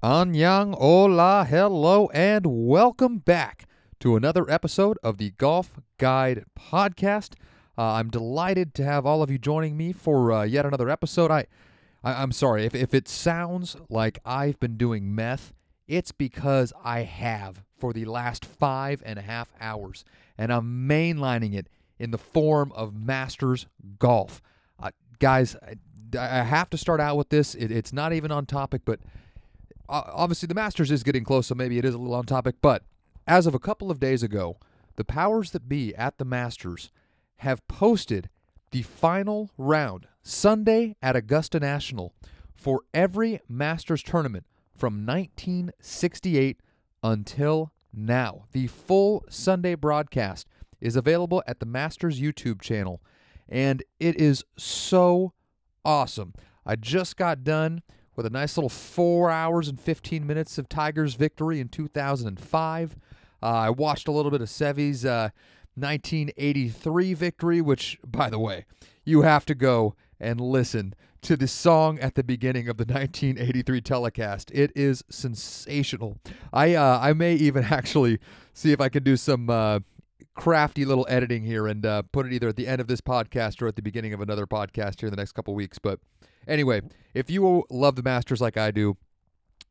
Anyang, hola, hello, and welcome back to another episode of the Golf Guide Podcast. Uh, I'm delighted to have all of you joining me for uh, yet another episode. I, I, am sorry if if it sounds like I've been doing meth, it's because I have for the last five and a half hours, and I'm mainlining it in the form of Masters Golf. Uh, guys, I, I, have to start out with this. It, it's not even on topic, but obviously the Masters is getting close, so maybe it is a little on topic. But as of a couple of days ago, the powers that be at the Masters have posted the final round Sunday at Augusta National for every Masters tournament from 1968 until now. The full Sunday broadcast is available at the Masters YouTube channel, and it is so awesome. I just got done with a nice little four hours and 15 minutes of Tiger's victory in 2005. Uh, I watched a little bit of Seve's uh, 1983 victory, which, by the way, you have to go and listen to the song at the beginning of the 1983 telecast. It is sensational. I uh, I may even actually see if I can do some uh, crafty little editing here and uh, put it either at the end of this podcast or at the beginning of another podcast here in the next couple weeks. But Anyway, if you love the Masters like I do,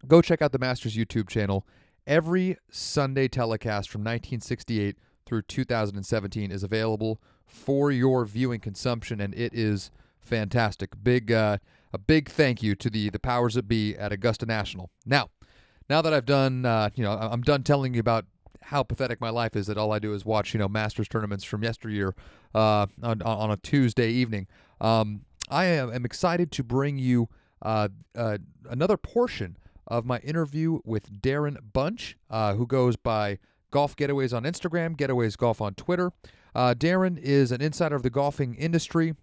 go check out the Masters YouTube channel. Every Sunday telecast from 1968 through 2017 is available for your viewing consumption, and it is fantastic. Big, uh, a big thank you to the the powers that be at Augusta National. Now, now that I've done, uh, you know, I'm done telling you about how pathetic my life is that all I do is watch, you know, Masters tournaments from yesteryear uh, on, on a Tuesday evening. Um, I am, excited to bring you uh, uh, another portion of my interview with Darren Bunch, uh, who goes by Golf Getaways on Instagram, Getaways Golf on Twitter. Uh, Darren is an insider of the golfing industry.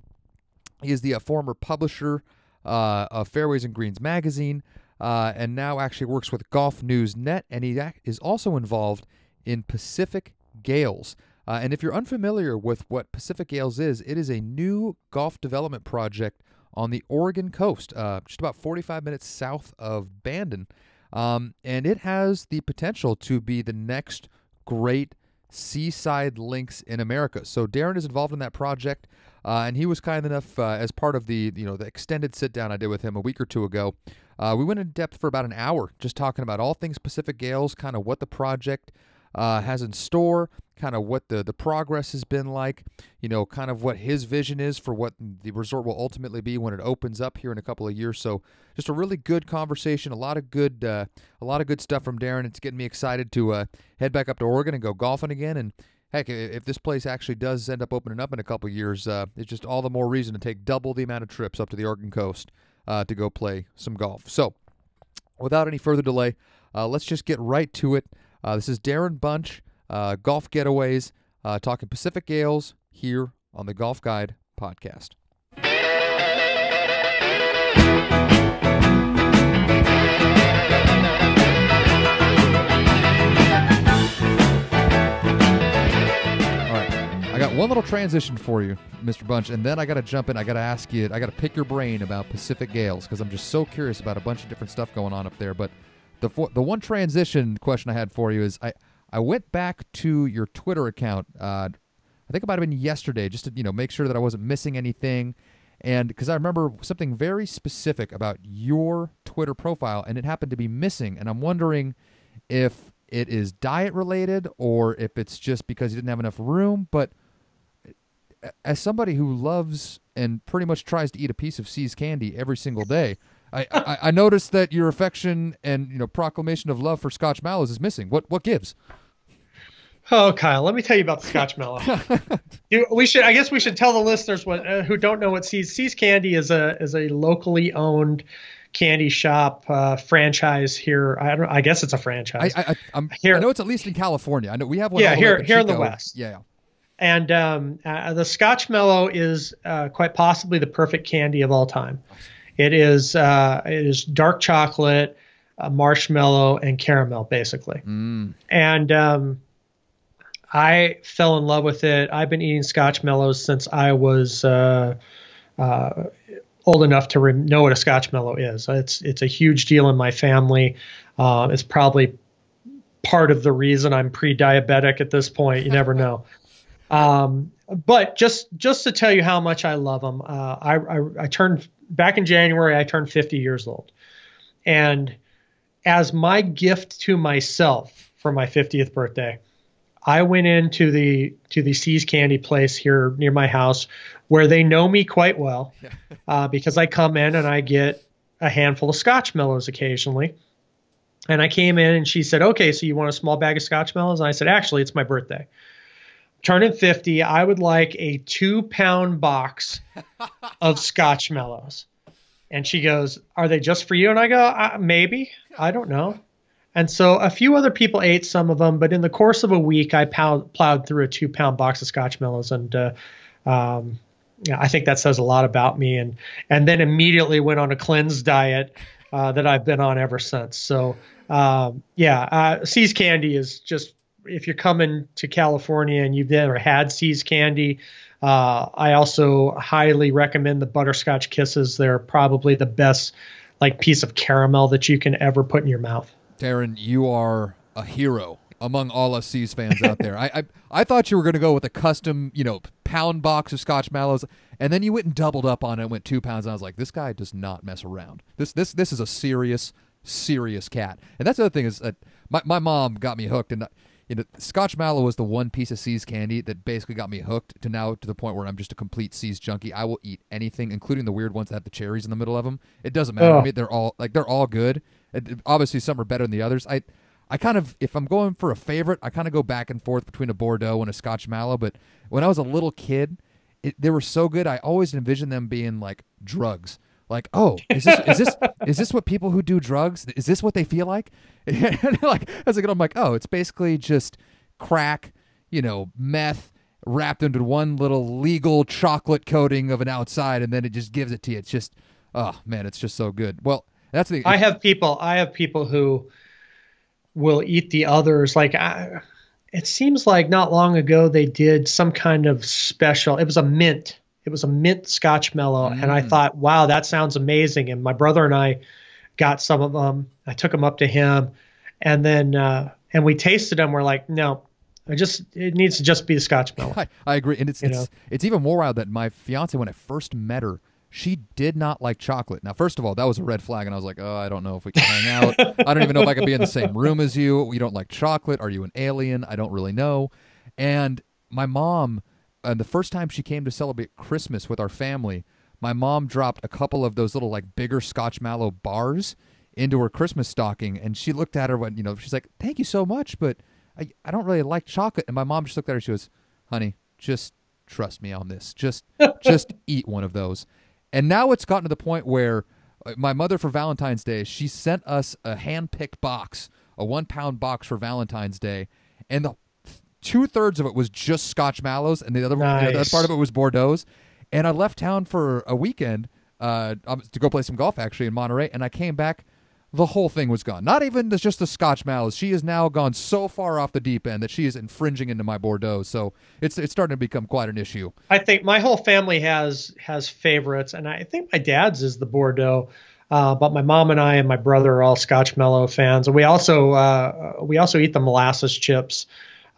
He is the uh, former publisher uh, of Fairways and Greens magazine, and now actually works with Golf News Net, and he is also involved in Pacific Gales. Uh, and if you're unfamiliar with what Pacific Gales is, it is a new golf development project on the Oregon coast, uh, just about 45 minutes south of Bandon. Um, and it has the potential to be the next great seaside links in America. So Darren is involved in that project, uh, and he was kind enough uh, as part of the you know the extended sit down I did with him a week or two ago. Uh, we went in depth for about an hour, just talking about all things Pacific Gales, kind of what the project uh, has in store, kind of what the, the progress has been like, you know, kind of what his vision is for what the resort will ultimately be when it opens up here in a couple of years. So just a really good conversation, a lot of good, uh, a lot of good stuff from Darren. It's getting me excited to uh, head back up to Oregon and go golfing again. And heck, if this place actually does end up opening up in a couple of years, uh, it's just all the more reason to take double the amount of trips up to the Oregon coast uh, to go play some golf. So without any further delay, uh, let's just get right to it. Uh, this is Darren Bunch, uh, Golf Getaways, uh, talking Pacific Gales here on the Golf Guide podcast. All right. I got one little transition for you, Mr. Bunch, and then I got to jump in. I got to ask you, I got to pick your brain about Pacific Gales because I'm just so curious about a bunch of different stuff going on up there. But the the one transition question I had for you is I I went back to your Twitter account. Uh, I think it might have been yesterday, just to you know make sure that I wasn't missing anything, and because I remember something very specific about your Twitter profile, and it happened to be missing, and I'm wondering if it is diet related or if it's just because you didn't have enough room, but as somebody who loves and pretty much tries to eat a piece of See's candy every single day, I, I, I noticed that your affection and you know proclamation of love for Scotch Mallows is missing. What what gives? Oh, Kyle, let me tell you about the Scotch Mallow. you, we should, I guess, we should tell the listeners what uh, who don't know what See's See's Candy is a is a locally owned candy shop uh, franchise here. I don't. I guess it's a franchise. I, I, I'm, here, I know it's at least in California. I know we have one. Yeah, here here in the West. Yeah. And um, uh, the Scotchmallow is uh, quite possibly the perfect candy of all time. It is uh, it is dark chocolate, uh, marshmallow, and caramel basically. Mm. And um, I fell in love with it. I've been eating Scotchmallows since I was uh, uh old enough to re- know what a Scotchmallow is. It's it's a huge deal in my family. Uh, it's probably part of the reason I'm pre-diabetic at this point. You never know. Um, but just just to tell you how much I love them, uh, I, I, I turned back in January. I turned 50 years old, and as my gift to myself for my 50th birthday, I went into the to the See's Candy place here near my house, where they know me quite well, uh, because I come in and I get a handful of Scotchmallows occasionally. And I came in and she said, "Okay, so you want a small bag of Scotchmallows?" And I said, "Actually, it's my birthday." Turning 50, I would like a two pound box of Scotchmallows. And she goes, Are they just for you? And I go, uh, Maybe. I don't know. And so a few other people ate some of them, but in the course of a week, I pow- plowed through a two pound box of Scotchmallows. And uh, um, yeah, I think that says a lot about me. And, and then immediately went on a cleanse diet uh, that I've been on ever since. So, um, yeah, uh, Candy is just, if you're coming to California and you've never had See's Candy, uh, I also highly recommend the Butterscotch Kisses. They're probably the best like piece of caramel that you can ever put in your mouth. Darren, you are a hero among all us See's fans out there. I, I I thought you were going to go with a custom, you know, pound box of Scotchmallows, and then you went and doubled up on it and went two pounds. And I was like, this guy does not mess around. This this this is a serious serious cat. And that's the other thing is that my my mom got me hooked, and you know, Scotchmallow was the one piece of See's candy that basically got me hooked to now to the point where I'm just a complete See's junkie. I will eat anything, including the weird ones that have the cherries in the middle of them. It doesn't matter. Oh. I mean, they're all like they're all good. Uh, it- it- obviously, some are better than the others. I, I kind of if I'm going for a favorite, I kind of go back and forth between a Bordeaux and a Scotch Mallow. But when I was a little kid, it, they were so good. I always envisioned them being like drugs. Like, oh, is this is this is this what people who do drugs? Is this what they feel like? Like as I get, I'm like, oh, it's basically just crack, you know, meth wrapped into one little legal chocolate coating of an outside, and then it just gives it to you. It's just, oh man, it's just so good. Well, that's the I have people. I have people who will eat the others. Like I, it seems like not long ago they did some kind of special. It was a mint. It was a mint Scotchmallow, and I Mm. thought, wow, that sounds amazing. And my brother and I got some of them. I took them up to him, and then uh, and we tasted them. We're like, no, I just it needs to just be the Scotch mellow. I, I agree, and it's You it's, know? it's even more wild that my fiance, when I first met her, she did not like chocolate. Now, first of all, that was a red flag, and I was like, oh, I don't know if we can hang out. I don't even know if I could be in the same room as you. You don't like chocolate? Are you an alien? I don't really know. And my mom, uh, the first time she came to celebrate Christmas with our family, my mom dropped a couple of those little like bigger Scotch Mallow bars into her Christmas stocking, and she looked at her when you know she's like, "Thank you so much, but I I don't really like chocolate." And my mom just looked at her. She goes, "Honey, just trust me on this. Just just eat one of those." And now it's gotten to the point where uh, my mother for Valentine's Day, she sent us a hand-picked box, a one-pound box for Valentine's Day, and the two thirds of it was just Scotch Mallows, and the other, the other Nice. part of it was Bordeaux's. And I left town for a weekend uh, um, to go play some golf, actually, in Monterey, and I came back. The whole thing was gone. Not even the, just the Scotch Mallows. She has now gone so far off the deep end that she is infringing into my Bordeaux. So it's it's starting to become quite an issue. I think my whole family has has favorites, and I think my dad's is the Bordeaux. Uh, but my mom and I and my brother are all Scotchmallow fans, and we also uh, we also eat the molasses chips.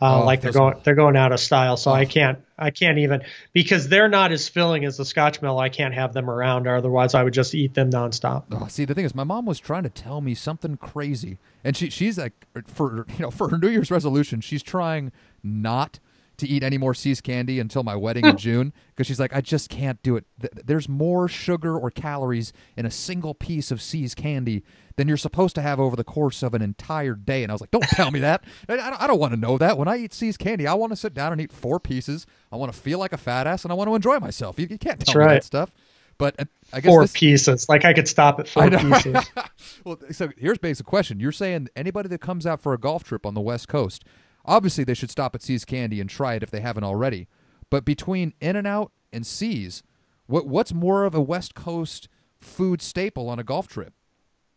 Uh, Oh, like they're going they're going out of style, so Oh. I can't I can't even because they're not as filling as the Scotch Mellow. I can't have them around, or otherwise I would just eat them nonstop. Oh, see, the thing is, my mom was trying to tell me something crazy, and she she's like, for you know, for her New Year's resolution, she's trying not to eat any more See's candy until my wedding in June because she's like, I just can't do it. There's more sugar or calories in a single piece of See's candy than you're supposed to have over the course of an entire day. And I was like, don't tell me that. I, don't, I don't want to know that. When I eat See's candy, I want to sit down and eat four pieces. I want to feel like a fat ass, and I want to enjoy myself. You, you can't tell That's me right. that stuff. But uh, I guess Four this, pieces, like I could stop at four pieces. well, so here's basic question. You're saying anybody that comes out for a golf trip on the West Coast, obviously they should stop at See's Candy and try it if they haven't already. But between In and Out and See's, what what's more of a West Coast food staple on a golf trip?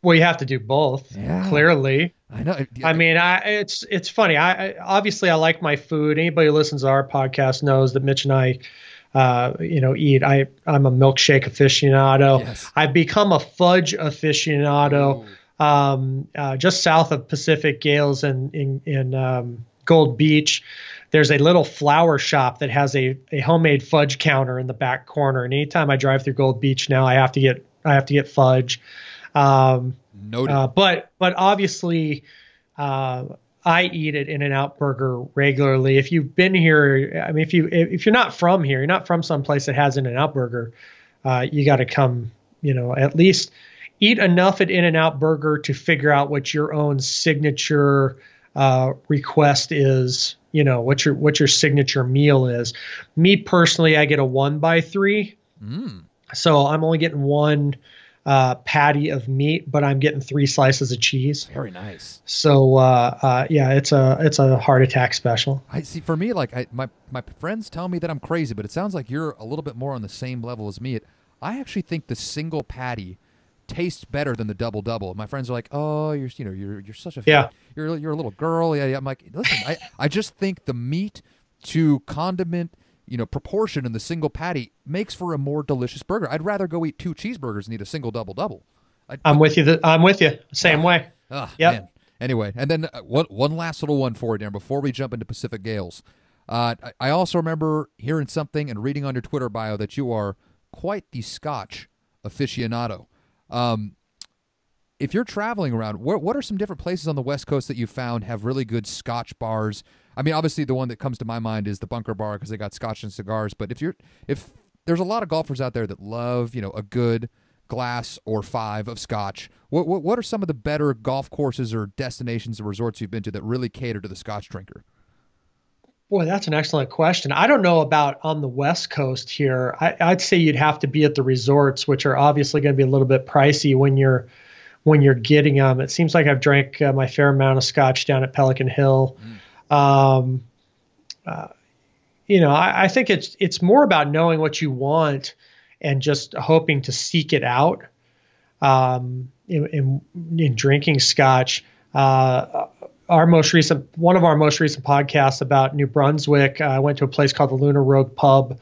Well, you have to do both. Yeah. Clearly, I know. I mean, I it's it's funny. I, I obviously I like my food. Anybody who listens to our podcast knows that Mitch and I uh, you know, eat. I I'm a milkshake aficionado. Yes. I've become a fudge aficionado. Um, uh, just south of Pacific Gales in in, in um, Gold Beach, there's a little flower shop that has a, a homemade fudge counter in the back corner. And anytime I drive through Gold Beach now, I have to get I have to get fudge. Um, uh, but but obviously, uh, I eat at In and Out Burger regularly. If you've been here, I mean, if you if you're not from here, you're not from someplace that has In and Out Burger, uh, you got to come. You know, at least eat enough at In and Out Burger to figure out what your own signature uh, request is. You know, what your what your signature meal is. Me personally, I get a one by three. Mm. So I'm only getting one uh, patty of meat, but I'm getting three slices of cheese. Very nice. So uh, uh, yeah, it's a it's a heart attack special. I see. For me, like I, my my friends tell me that I'm crazy, but it sounds like you're a little bit more on the same level as me. It, I actually think the single patty tastes better than the double double. My friends are like, "Oh, you're you know you're you're such a Yeah. you're you're a little girl." Yeah, yeah. I'm like, listen, I I just think the meat to condiment you know proportion in the single patty makes for a more delicious burger. I'd rather go eat two cheeseburgers than eat a single double double. I'm with you. th- I'm with you. Same way. Ah, Yep. man. Anyway, and then uh, one one last little one for you, Dan, before we jump into Pacific Gales. Uh, I, I also remember hearing something and reading on your Twitter bio that you are quite the Scotch aficionado. Um, if you're traveling around, what what are some different places on the West Coast that you found have really good Scotch bars? I mean, obviously the one that comes to my mind is the Bunker Bar because they got Scotch and cigars. But if you're if there's a lot of golfers out there that love you know a good glass or five of Scotch, what what, what are some of the better golf courses or destinations or resorts you've been to that really cater to the Scotch drinker? Boy, that's an excellent question. I don't know about on the West Coast here. I, I'd say you'd have to be at the resorts, which are obviously going to be a little bit pricey when you're when you're getting them. It seems like I've drank uh, my fair amount of Scotch down at Pelican Hill. Um, uh, you know, I, I think it's it's more about knowing what you want and just hoping to seek it out. Um, in, in, in drinking Scotch, uh, our most recent one of our most recent podcasts about New Brunswick. Uh, I went to a place called the Lunar Rogue Pub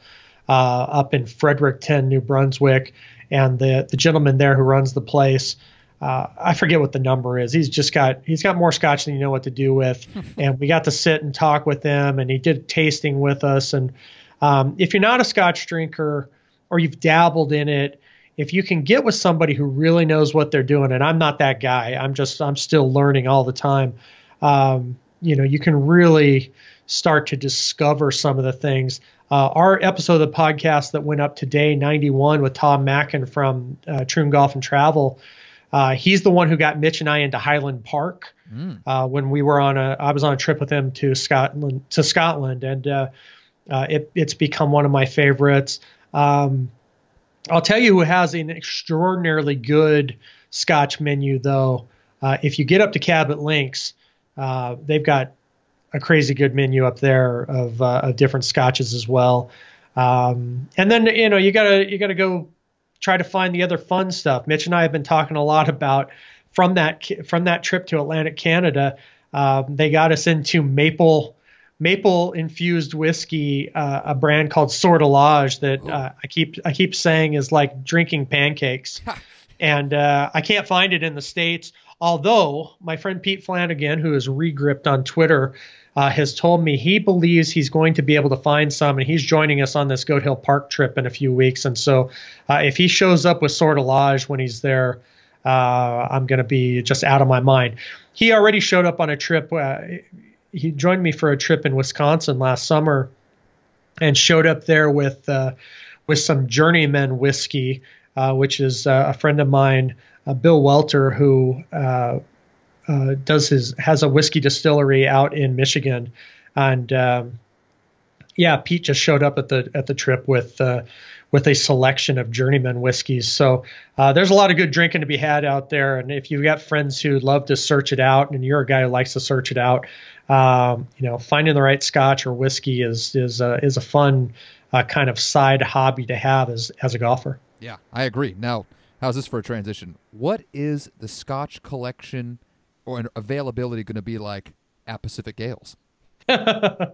uh, up in Fredericton, New Brunswick, and the the gentleman there who runs the place. Uh, I forget what the number is. He's just got he's got more scotch than you know what to do with, and we got to sit and talk with him, and he did tasting with us. And um, if you're not a scotch drinker or you've dabbled in it, if you can get with somebody who really knows what they're doing, and I'm not that guy, I'm just I'm still learning all the time. Um, you know, you can really start to discover some of the things. Uh, our episode of the podcast that went up today, 91, with Tom Mackin from uh, Troon Golf and Travel. Uh, he's the one who got Mitch and I into Highland Park Mm. uh, when we were on a. I was on a trip with him to Scotland to Scotland, and uh, uh, it, it's become one of my favorites. Um, I'll tell you who has an extraordinarily good Scotch menu, though. Uh, if you get up to Cabot Links, uh, they've got a crazy good menu up there of, uh, of different scotches as well. Um, and then you know you gotta you gotta go try to find the other fun stuff. Mitch and I have been talking a lot about from that from that trip to Atlantic Canada. Um, they got us into maple maple infused whiskey, uh, a brand called Sortilège that uh, I keep I keep saying is like drinking pancakes, and uh, I can't find it in the states. Although my friend Pete Flanagan, who is regripped on Twitter, uh, has told me he believes he's going to be able to find some, and he's joining us on this Goat Hill Park trip in a few weeks. And so, uh, if he shows up with Sortilège when he's there, uh, I'm going to be just out of my mind. He already showed up on a trip. Uh, he joined me for a trip in Wisconsin last summer, and showed up there with uh, with some Journeyman whiskey, uh, which is a friend of mine, Bill Welter, who uh, does his has a whiskey distillery out in Michigan, and um, yeah, Pete just showed up at the at the trip with uh, with a selection of journeyman whiskeys. So uh, there's a lot of good drinking to be had out there, and if you've got friends who love to search it out, and you're a guy who likes to search it out, um, you know, finding the right Scotch or whiskey is is is a fun uh, kind of side hobby to have as as a golfer. Yeah, I agree. Now, how's this for a transition? What is the Scotch collection or availability going to be like at Pacific Gales? uh,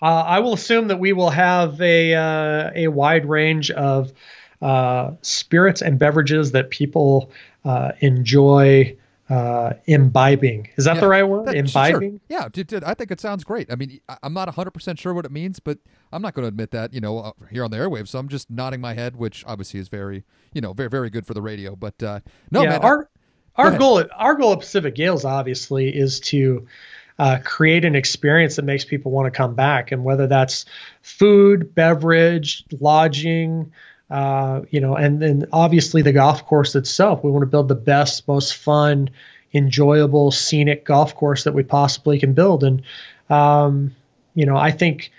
I will assume that we will have a uh, a wide range of uh, spirits and beverages that people uh, enjoy uh, imbibing. Is that Yeah, the right word? That- imbibing. Sure. Yeah, I think it sounds great. I mean, I- I'm not 100% sure what it means, but I'm not going to admit that, you know, uh, here on the airwaves. So I'm just nodding my head, which obviously is very, you know, very, very good for the radio. But uh, no, yeah, man. I- our goal at our goal at Pacific Gales obviously is to uh, create an experience that makes people want to come back, and whether that's food, beverage, lodging, uh, you know, and then obviously the golf course itself. We want to build the best, most fun, enjoyable, scenic golf course that we possibly can build, and um, you know, I think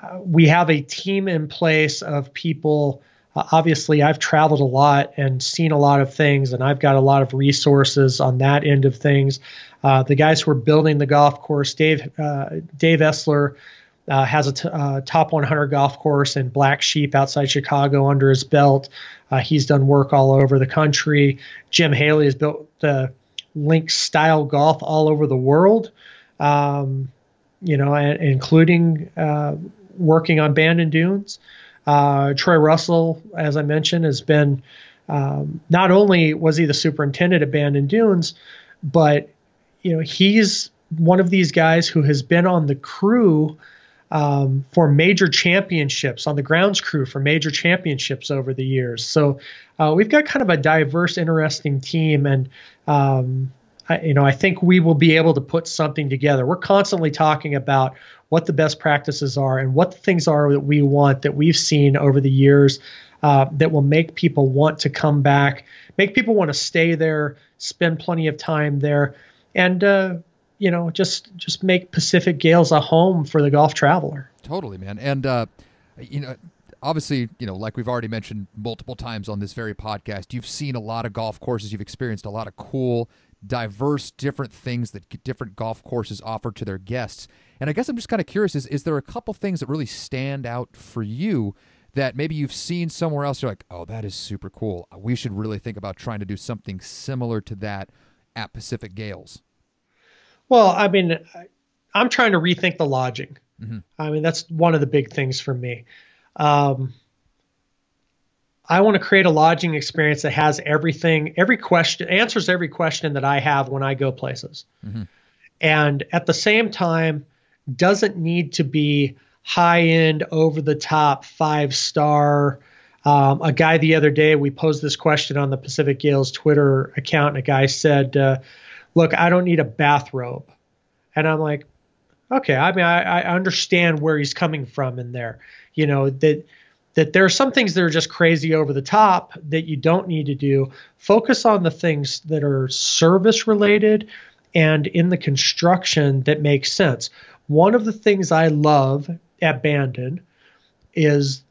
uh, we have a team in place of people. Uh, obviously, I've traveled a lot and seen a lot of things, and I've got a lot of resources on that end of things. Uh, the guys who are building the golf course, Dave uh, Dave Esler, uh, has a t- uh, top 100 golf course in Black Sheep outside Chicago under his belt. Uh, he's done work all over the country. Jim Haley has built the link style golf all over the world. Um, you know, including uh, working on Bandon Dunes. Uh, Troy Russell, as I mentioned, has been um, not only was he the superintendent at Bandon Dunes, but you know he's one of these guys who has been on the crew um, for major championships on the grounds crew for major championships over the years. So uh, we've got kind of a diverse, interesting team, and um, I, you know I think we will be able to put something together. We're constantly talking about what the best practices are and what the things are that we want that we've seen over the years uh, that will make people want to come back, make people want to stay there, spend plenty of time there, and uh, you know just just make Pacific Gales a home for the golf traveler. Totally, man. And uh, you know, obviously, you know, like we've already mentioned multiple times on this very podcast, you've seen a lot of golf courses. You've experienced a lot of cool, diverse, different things that different golf courses offer to their guests. And I guess I'm just kind of curious: is is there a couple things that really stand out for you? That maybe you've seen somewhere else, you're like, oh, that is super cool. We should really think about trying to do something similar to that at Pacific Gales. Well, I mean, I'm trying to rethink the lodging. Mhm. I mean, that's one of the big things for me. Um, I want to create a lodging experience that has everything, every question, answers every question that I have when I go places. Mhm. And at the same time, doesn't need to be high end, over the top, five star. Um, a guy the other day, we posed this question on the Pacific Gales Twitter account, and a guy said, uh, Look, I don't need a bathrobe. And I'm like, okay, I mean, I, I understand where he's coming from in there. You know, that that there are some things that are just crazy over the top that you don't need to do. Focus on the things that are service related and in the construction that makes sense. One of the things I love at Bandon is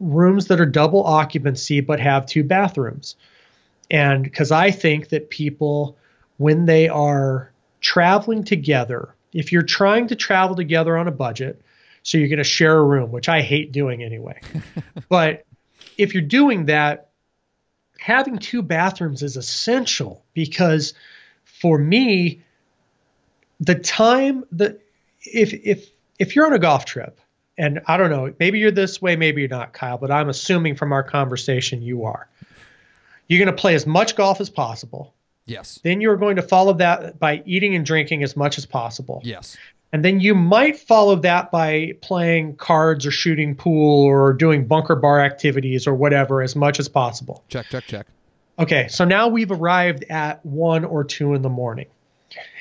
rooms that are double occupancy but have two bathrooms. And because I think that people, when they are traveling together, if you're trying to travel together on a budget, so you're going to share a room, which I hate doing anyway. but if you're doing that, having two bathrooms is essential because for me, the time that if if if you're on a golf trip, and I don't know, maybe you're this way, maybe you're not, Kyle, but I'm assuming from our conversation you are. You're going to play as much golf as possible. Yes. Then you're going to follow that by eating and drinking as much as possible. Yes. And then you might follow that by playing cards or shooting pool or doing bunker bar activities or whatever as much as possible. Check, check, check. Okay, so now we've arrived at one or two in the morning,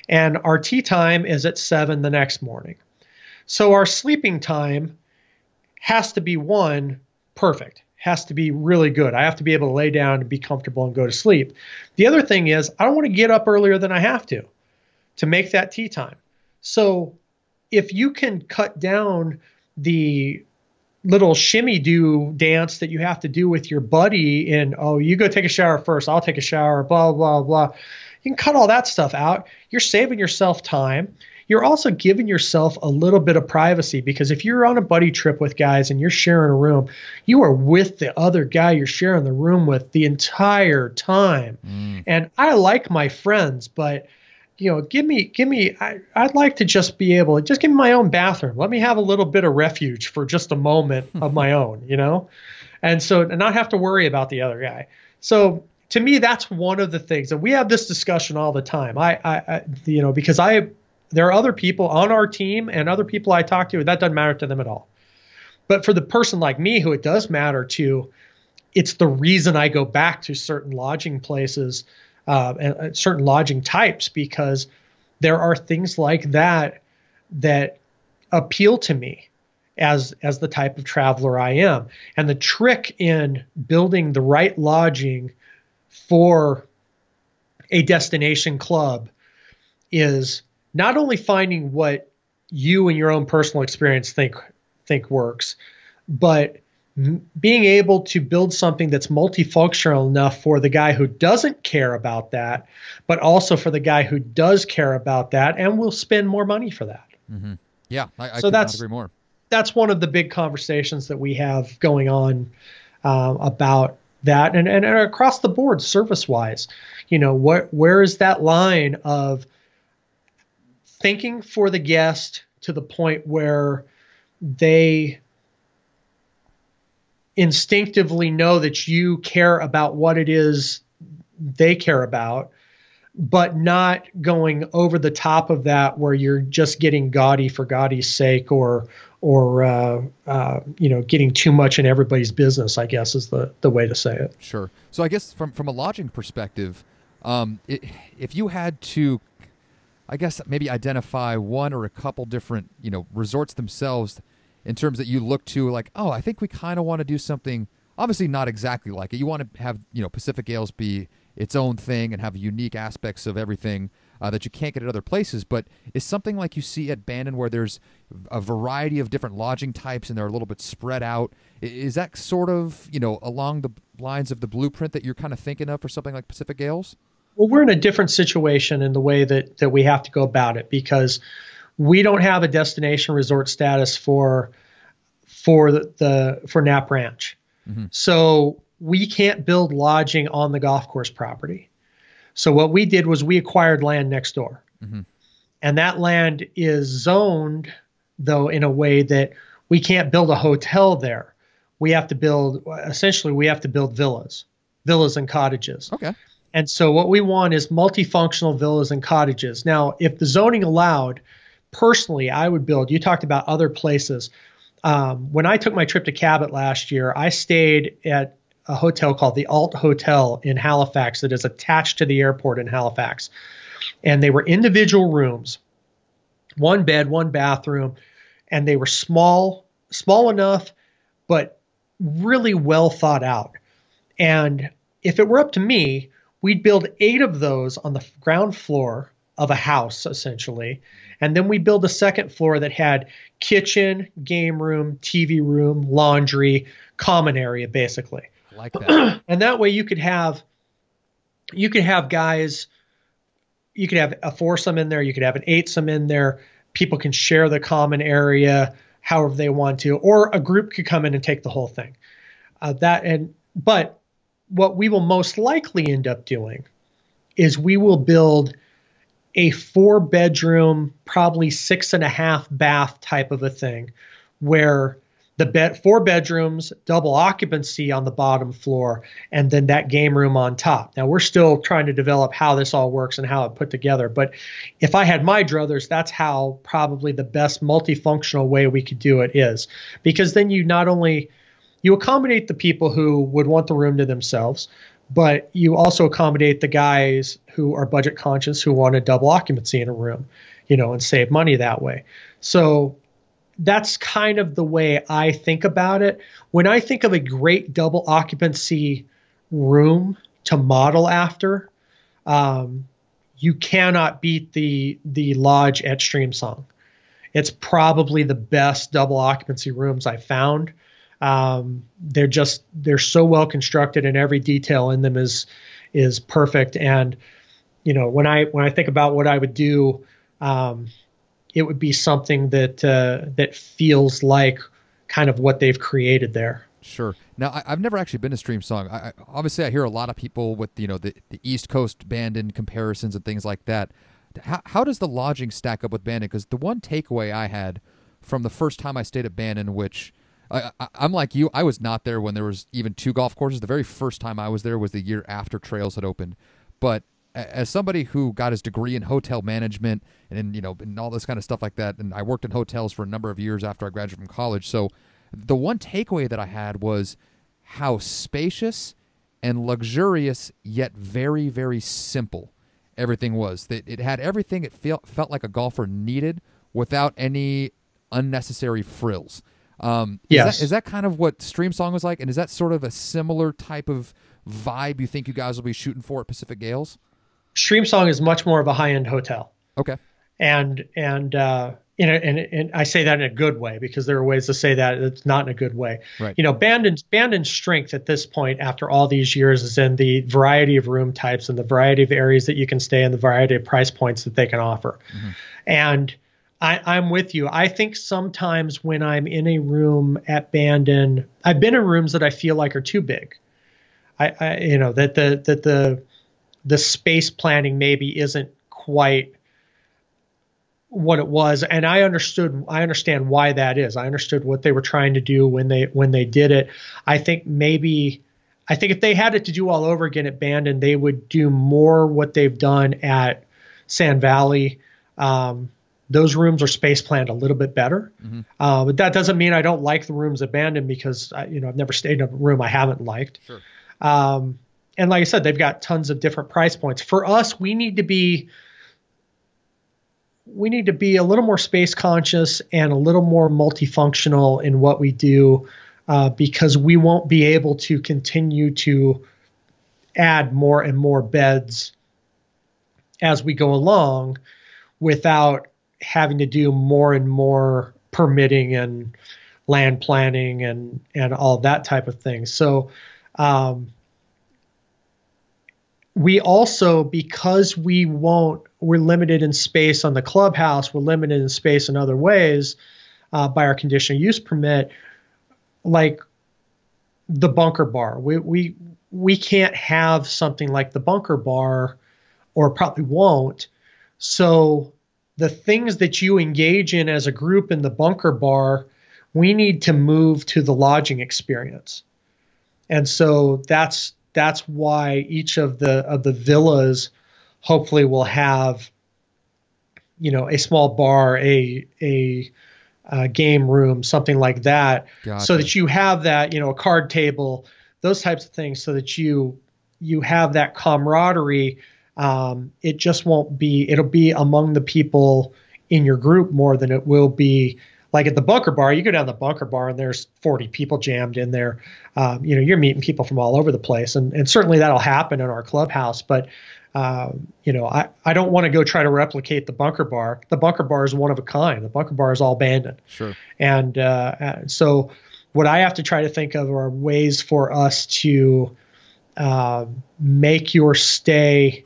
and our tee time is at seven the next morning. So our sleeping time has to be one perfect, has to be really good. I have to be able to lay down and be comfortable and go to sleep. The other thing is, I don't want to get up earlier than I have to to make that tee time. So if you can cut down the little shimmy do dance that you have to do with your buddy and oh you go take a shower first i'll take a shower blah blah blah you can cut all that stuff out. You're saving yourself time. You're also giving yourself a little bit of privacy because if you're on a buddy trip with guys and you're sharing a room you are with the other guy you're sharing the room with the entire time. Mm. and i like my friends but you know, give me, give me, I, I'd like to just be able to just give me my own bathroom. Let me have a little bit of refuge for just a moment of my own, you know? And so, and not have to worry about the other guy. So to me, that's one of the things and we have this discussion all the time. I, I, I you know, because I, there are other people on our team and other people I talk to, that doesn't matter to them at all. But for the person like me who it does matter to, it's the reason I go back to certain lodging places uh, and certain lodging types because there are things like that that appeal to me as as the type of traveler I am. And the trick in building the right lodging for a destination club is not only finding what you and your own personal experience think think works, but being able to build something that's multifunctional enough for the guy who doesn't care about that, but also for the guy who does care about that and will spend more money for that. Mm-hmm. Yeah, I, I so that's, agree more. That's one of the big conversations that we have going on uh, about that, and, and, and across the board, service wise, you know, what where is that line of thinking for the guest to the point where they instinctively know that you care about what it is they care about, but not going over the top of that where you're just getting gaudy for gaudy's sake or or uh, uh, you know getting too much in everybody's business. I guess is the the way to say it. Sure. So I guess from from a lodging perspective, um, it, if you had to, I guess maybe identify one or a couple different you know resorts themselves in terms that you look to like, oh, I think we kind of want to do something. Obviously, not exactly like it. You want to have you know Pacific Gales be its own thing and have unique aspects of everything uh, that you can't get at other places. But is something like you see at Bandon where there's a variety of different lodging types and they're a little bit spread out? Is that sort of you know along the lines of the blueprint that you're kind of thinking of for something like Pacific Gales? Well, we're in a different situation in the way that that we have to go about it because we don't have a destination resort status for for the, the for Knapp Ranch. Mm-hmm. So we can't build lodging on the golf course property. So what we did was we acquired land next door. Mm-hmm. And that land is zoned though in a way that we can't build a hotel there. We have to build essentially we have to build villas, villas and cottages. Okay. And so what we want is multifunctional villas and cottages. Now, if the zoning allowed, personally, I would build. You talked about other places. Um, when I took my trip to Cabot last year, I stayed at a hotel called the Alt Hotel in Halifax that is attached to the airport in Halifax. And they were individual rooms, one bed, one bathroom, and they were small, small enough, but really well thought out. And if it were up to me, we'd build eight of those on the ground floor of a house, essentially. And then we built a second floor that had kitchen, game room, TV room, laundry, common area, basically. I like that. and that way you could have you could have guys you could have a foursome in there, you could have an eightsome in there. People can share the common area however they want to, or a group could come in and take the whole thing. Uh, that and but what we will most likely end up doing is we will build a four bedroom, probably six and a half bath type of a thing, where the bed four bedrooms, double occupancy on the bottom floor, and then that game room on top. Now we're still trying to develop how this all works and how it put together. But if I had my druthers, that's how probably the best multifunctional way we could do it is. Because then you not only you accommodate the people who would want the room to themselves, but you also accommodate the guys who are budget conscious who want a double occupancy in a room, you know, and save money that way. So that's kind of the way I think about it. When I think of a great double occupancy room to model after, um, you cannot beat the the lodge at Streamsong. It's probably the best double occupancy rooms I found. Um, they're just they're so well constructed, and every detail in them is is perfect. And you know, when I when I think about what I would do, um, it would be something that uh, that feels like kind of what they've created there. Sure. Now, I, have never actually been to Streamsong. I, I, obviously, I hear a lot of people with you know the, the East Coast Bandon comparisons and things like that. how, how does the lodging stack up with Bandon? Because the one takeaway I had from the first time I stayed at Bandon, which I, am like you, I was not there when there was even two golf courses. The very first time I was there was the year after Trails had opened. But as somebody who got his degree in hotel management and you know and all this kind of stuff like that, and I worked in hotels for a number of years after I graduated from college. So the one takeaway that I had was how spacious and luxurious yet very very simple everything was. That it had everything it felt felt like a golfer needed without any unnecessary frills. Um, yes. Is that, is that kind of what Streamsong was like? And is that sort of a similar type of vibe you think you guys will be shooting for at Pacific Gales? Streamsong is much more of a high end hotel. Okay. And, and, uh, you know, and, and I say that in a good way because there are ways to say that it's not in a good way. Right. You know, Bandon's Bandon's strength at this point, after all these years, is in the variety of room types and the variety of areas that you can stay and the variety of price points that they can offer. Mm-hmm. And I, am with you. I think sometimes when I'm in a room at Bandon, I've been in rooms that I feel like are too big. I, I you know that the that the the space planning maybe isn't quite what it was and i understood i understand why that is i understood what they were trying to do when they when they did it i think maybe i think if they had it to do all over again at bandon they would do more what they've done at sand valley um, those rooms are space planned a little bit better. Mm-hmm. Uh, but that doesn't mean I don't like the rooms at Bandon because I, you know I've never stayed in a room I haven't liked. Sure. Um, and like I said, they've got tons of different price points. For us, we need to be we need to be a little more space conscious and a little more multifunctional in what we do uh, because we won't be able to continue to add more and more beds as we go along without having to do more and more permitting and land planning and and all that type of thing. So um, we also because we won't we're limited in space on the clubhouse we're limited in space in other ways uh, by our conditional use permit like the bunker bar we we we can't have something like the bunker bar or probably won't so the things that you engage in as a group in the bunker bar, we need to move to the lodging experience. And so that's that's why each of the of the villas hopefully will have you know a small bar, a a, a game room, something like that, gotcha. so that you have that you know a card table, those types of things, so that you you have that camaraderie um, it just won't be it'll be among the people in your group more than it will be like at the bunker bar. You go down the bunker bar and there's 40 people jammed in there. Um, you know you're meeting people from all over the place and, and certainly that'll happen in our clubhouse but uh, you know I, I don't want to go try to replicate the bunker bar. The bunker bar is one of a kind. The bunker bar is all abandoned. Sure. And uh, so what i have to try to think of are ways for us to uh, make your stay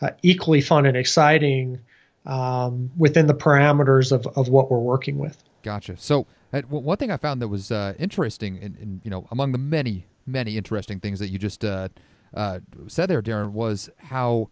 uh, equally fun and exciting um, within the parameters of, of what we're working with. Gotcha. So uh, one thing I found that was uh, interesting, in, in, you know, among the many many interesting things that you just uh, uh, said there, Darren, was how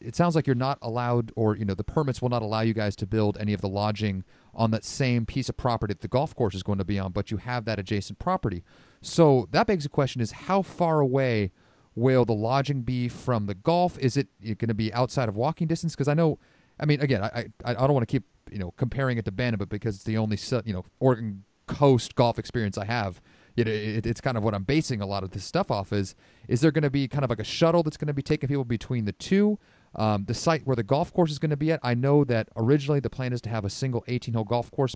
it sounds like you're not allowed, or you know, the permits will not allow you guys to build any of the lodging on that same piece of property that the golf course is going to be on, but you have that adjacent property. So that begs the question: Is how far away will the lodging be from the golf? Is it going to be outside of walking distance? Because I know, I mean, again, I, I I don't want to keep you know comparing it to Bandon, but because it's the only you know Oregon coast golf experience I have, it, it, it's kind of what I'm basing a lot of this stuff off. Is is there going to be kind of like a shuttle that's going to be taking people between the two? Um, the site where the golf course is going to be at, I know that originally the plan is to have a single 18 hole golf course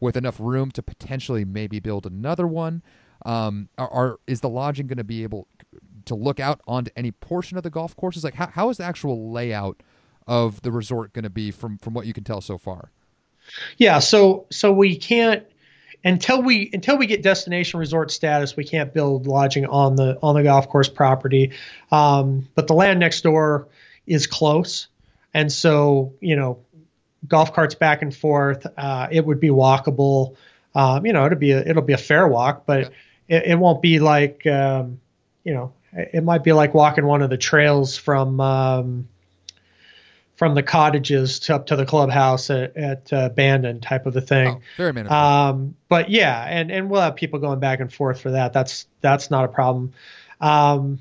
with enough room to potentially maybe build another one. Um, are, are is the lodging going to be able to look out onto any portion of the golf courses? Like, how, how is the actual layout of the resort going to be from from what you can tell so far? Yeah, so so we can't until we until we get destination resort status, we can't build lodging on the on the golf course property. Um, but the land next door is close, and so you know, golf carts back and forth. Uh, it would be walkable. Um, you know, it'll be a it'll be a fair walk, but okay. it, it, won't be like um, you know it might be like walking one of the trails from um, from the cottages to up to the clubhouse at, at uh, Bandon type of a thing. Oh, very manageable. Um, but yeah, and and we'll have people going back and forth for that. That's that's not a problem. Um,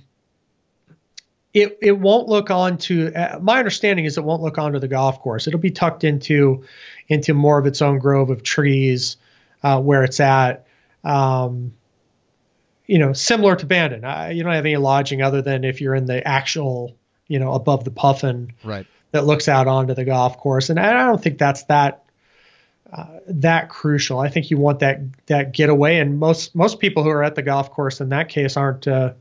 it it won't look onto. Uh, my understanding is it won't look onto the golf course. It'll be tucked into into more of its own grove of trees uh, where it's at. Um, you know, similar to Bandon. Uh, you don't have any lodging other than if you're in the actual, you know, above the puffin right. that looks out onto the golf course. And I don't think that's that uh, that crucial. I think you want that that getaway, and most most people who are at the golf course in that case aren't. Uh,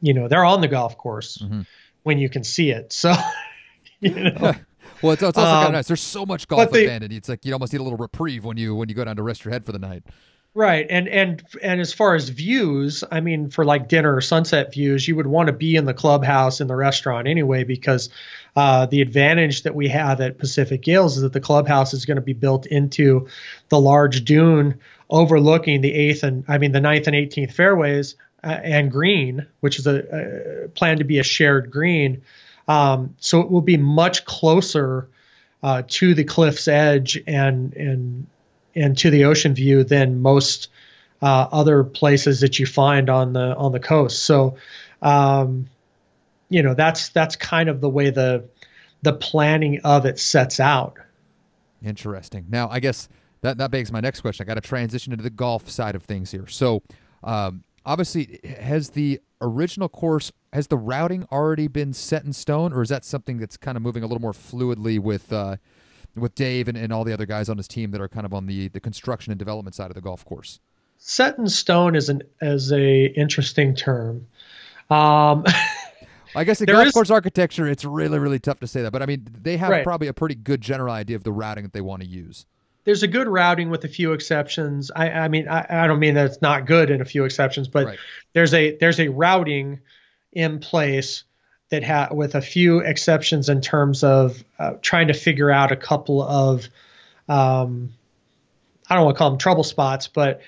you know, they're on the golf course Mm-hmm. when you can see it. So, you know, Well, it's, it's also kind of Um, nice. There's so much golf at Bandon. It's like you almost need a little reprieve when you when you go down to rest your head for the night. Right, and and and as far as views, I mean, for like dinner or sunset views, you would want to be in the clubhouse in the restaurant anyway, because uh, the advantage that we have at Pacific Gales is that the clubhouse is going to be built into the large dune overlooking the eighth and I mean the ninth and eighteenth fairways uh, and green, which is a, a planned to be a shared green. Um, so it will be much closer uh, to the cliff's edge and and and to the ocean view than most uh, other places that you find on the on the coast. So, um, you know, that's that's kind of the way the the planning of it sets out. Interesting. Now, I guess that that begs my next question. I got to transition into the golf side of things here. So, um, obviously, has the original course has the routing already been set in stone, or is that something that's kind of moving a little more fluidly with uh, with Dave and, and all the other guys on his team that are kind of on the the construction and development side of the golf course? Set in stone is an as a interesting term. Um, I guess in There golf is- course architecture, it's really really tough to say that, but I mean, they have Right. probably a pretty good general idea of the routing that they want to use. there's a good routing with a few exceptions. I, I mean, I, I don't mean that it's not good in a few exceptions, but Right. there's a there's a routing in place that ha- with a few exceptions in terms of uh, trying to figure out a couple of um, I don't want to call them trouble spots, but